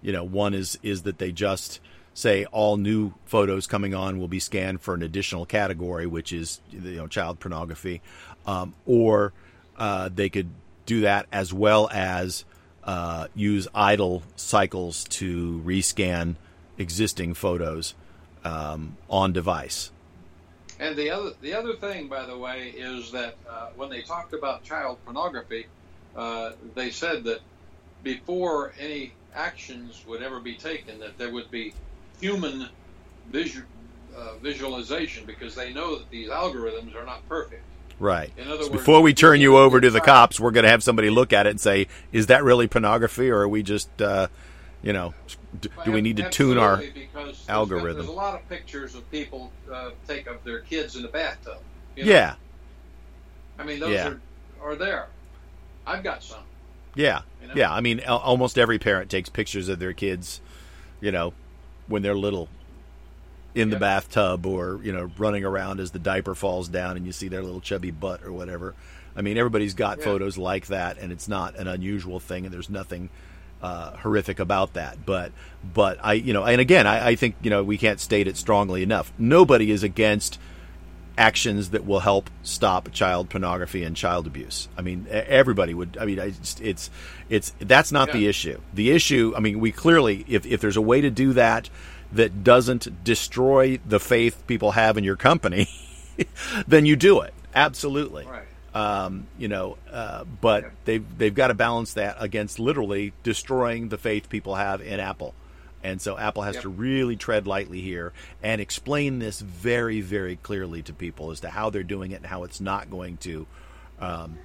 You know, one is is that they just say all new photos coming on will be scanned for an additional category, which is you know child pornography, um, or uh, they could do that as well as uh, use idle cycles to rescan existing photos um, on device. And the other the other thing, by the way, is that uh, when they talked about child pornography, uh, they said that before any actions would ever be taken, that there would be human visu- uh, visualization because they know that these algorithms are not perfect. Right. In other So words, before we turn you over to the cops, we're going to have somebody look at it and say, "Is that really pornography, or are we just, uh, you know, do, do we need to tune our?" There's- algorithm? There's a lot of pictures of people uh, take of their kids in the bathtub. you know? Yeah, I mean those Yeah. are are there. I've got some. yeah, You know? yeah. I mean, al- almost every parent takes pictures of their kids, you know, when they're little, in the bathtub or you know running around as the diaper falls down and you see their little chubby butt or whatever. I mean, everybody's got Yeah. photos like that, and it's not an unusual thing, and there's nothing uh, horrific about that. But, but I, you know, and again, I, I think you know we can't state it strongly enough. Nobody is against actions that will help stop child pornography and child abuse. I mean, everybody would. I mean, I just, it's it's that's not the issue. The issue. I mean, we clearly, if if there's a way to do that that doesn't destroy the faith people have in your company, *laughs* then you do it. Absolutely. Right. Um, you know, uh, but Yeah. they've they've got to balance that against literally destroying the faith people have in Apple. And so Apple has Yep. to really tread lightly here and explain this very, very clearly to people as to how they're doing it and how it's not going to um,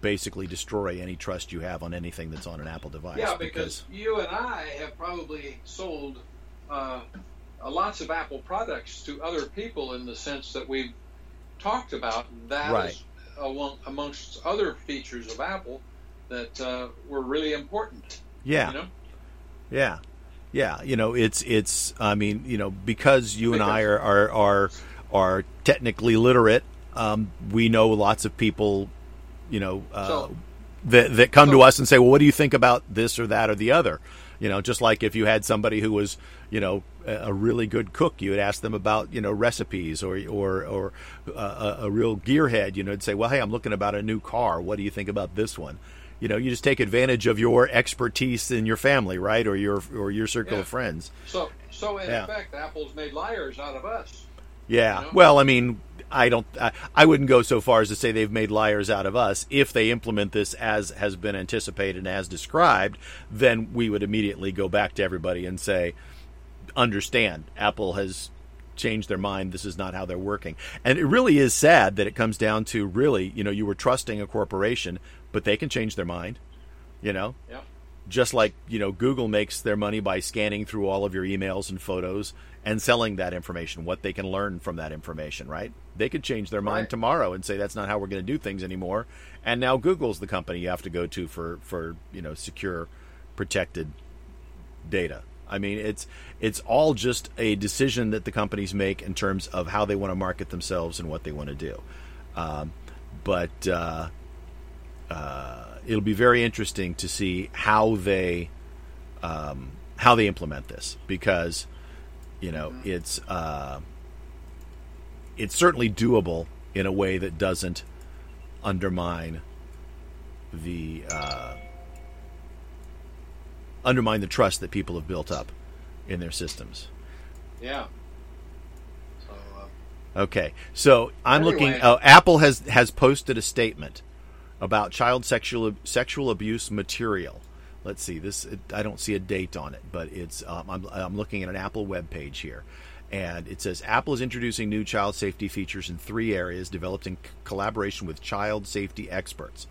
basically destroy any trust you have on anything that's on an Apple device. Yeah, because you and I have probably sold uh, uh, lots of Apple products to other people in the sense that we've talked about that Right. is among, amongst other features of Apple that uh, were really important. yeah, You know? Yeah, yeah. You know, it's it's. I mean, you know, because you and I are are are, are technically literate, um, we know lots of people, you know, uh, So- that that come to us and say, "Well, what do you think about this or that or the other?" You know, just like if you had somebody who was, you know, a a really good cook, you would ask them about, you know, recipes or or or uh, a, a real gearhead. You know, and say, "Well, hey, I'm looking about a new car. What do you think about this one?" You know, you just take advantage of your expertise in your family, right, or your or your circle Yeah. of friends. So, so in Yeah. effect, Apple's made liars out of us. Yeah. You know? Well, I mean, I don't. I, I wouldn't go so far as to say they've made liars out of us. If they implement this as has been anticipated and as described, then we would immediately go back to everybody and say, understand, Apple has changed their mind. This is not how they're working. And it really is sad that it comes down to really, you know, you were trusting a corporation, but they can change their mind. You know, Yep. just like you know Google makes their money by scanning through all of your emails and photos and selling that information, what they can learn from that information, right? They could change their mind Right. tomorrow and say that's not how we're going to do things anymore. And now Google's the company you have to go to for for you know secure, protected data. I mean, it's it's all just a decision that the companies make in terms of how they want to market themselves and what they want to do. Um, but uh, uh, it'll be very interesting to see how they um, how they implement this because you know it's uh, it's certainly doable in a way that doesn't undermine the uh, undermine the trust that people have built up in their systems. Yeah. So, uh, Okay, so I'm looking. Anyway. Uh, Apple has has posted a statement about child sexual sexual abuse material. Let's see this. I don't see a date on it, but it's. Um, I'm, I'm looking at an Apple web page here, and it says Apple is introducing new child safety features in three areas, developed in c- collaboration with child safety experts.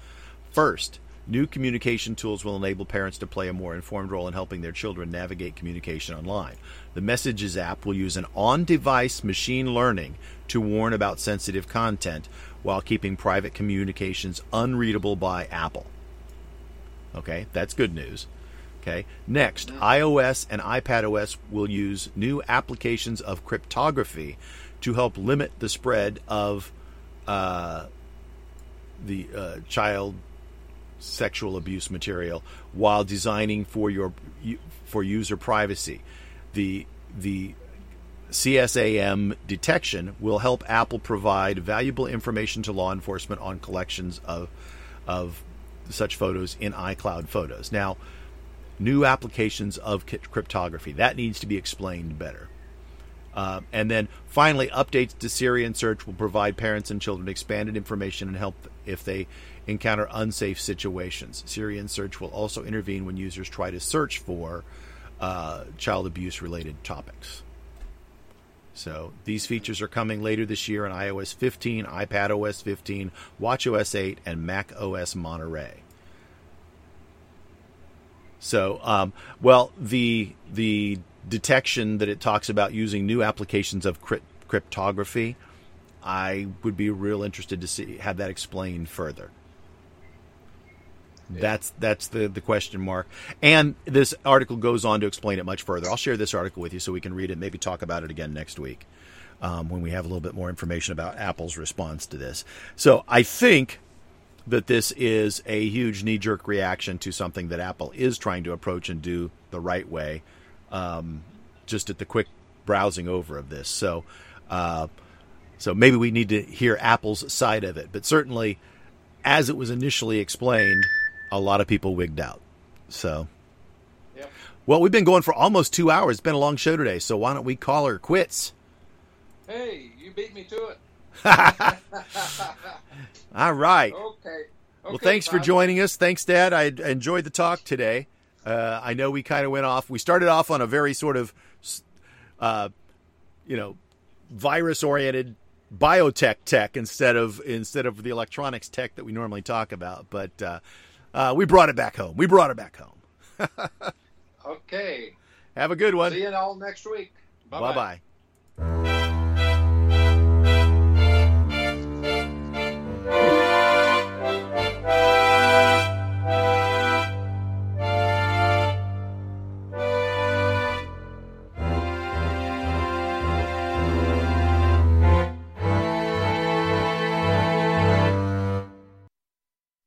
First, new communication tools will enable parents to play a more informed role in helping their children navigate communication online. The Messages app will use an on device machine learning to warn about sensitive content while keeping private communications unreadable by Apple. Okay, that's good news. Okay, next, iOS and iPadOS will use new applications of cryptography to help limit the spread of uh, the uh, child sexual abuse material while designing for your for user privacy. The the CSAM detection will help Apple provide valuable information to law enforcement on collections of of such photos in iCloud Photos. Now, new applications of cryptography that needs to be explained better. Um, and then finally, updates to Siri and Search will provide parents and children expanded information and help if they encounter unsafe situations. Siri and Search will also intervene when users try to search for uh, child abuse related topics. So these features are coming later this year on iOS 15, iPad OS 15, WatchOS 8, and Mac OS Monterey. So, um, well, the the detection that it talks about using new applications of crypt- cryptography, I would be real interested to see have that explained further. That's that's the the question mark. And this article goes on to explain it much further. I'll share this article with you so we can read it, and maybe talk about it again next week um, when we have a little bit more information about Apple's response to this. So I think that this is a huge knee jerk reaction to something that Apple is trying to approach and do the right way. Um, just at the quick browsing over of this, so uh, so maybe we need to hear Apple's side of it. But certainly, as it was initially explained, a lot of people wigged out. So. Yep. Well, we've been going for almost two hours. It's been a long show today, so why don't we call her quits? hey, you beat me to it. *laughs* All right. Okay. Well, thanks for joining us. Thanks, Dad. I I enjoyed the talk today. Uh, I know we kind of went off. We started off on a very sort of, uh, you know, virus-oriented biotech tech instead of instead of the electronics tech that we normally talk about. But uh, uh, we brought it back home. We brought it back home. *laughs* okay. Have a good one. See you all next week. Bye bye.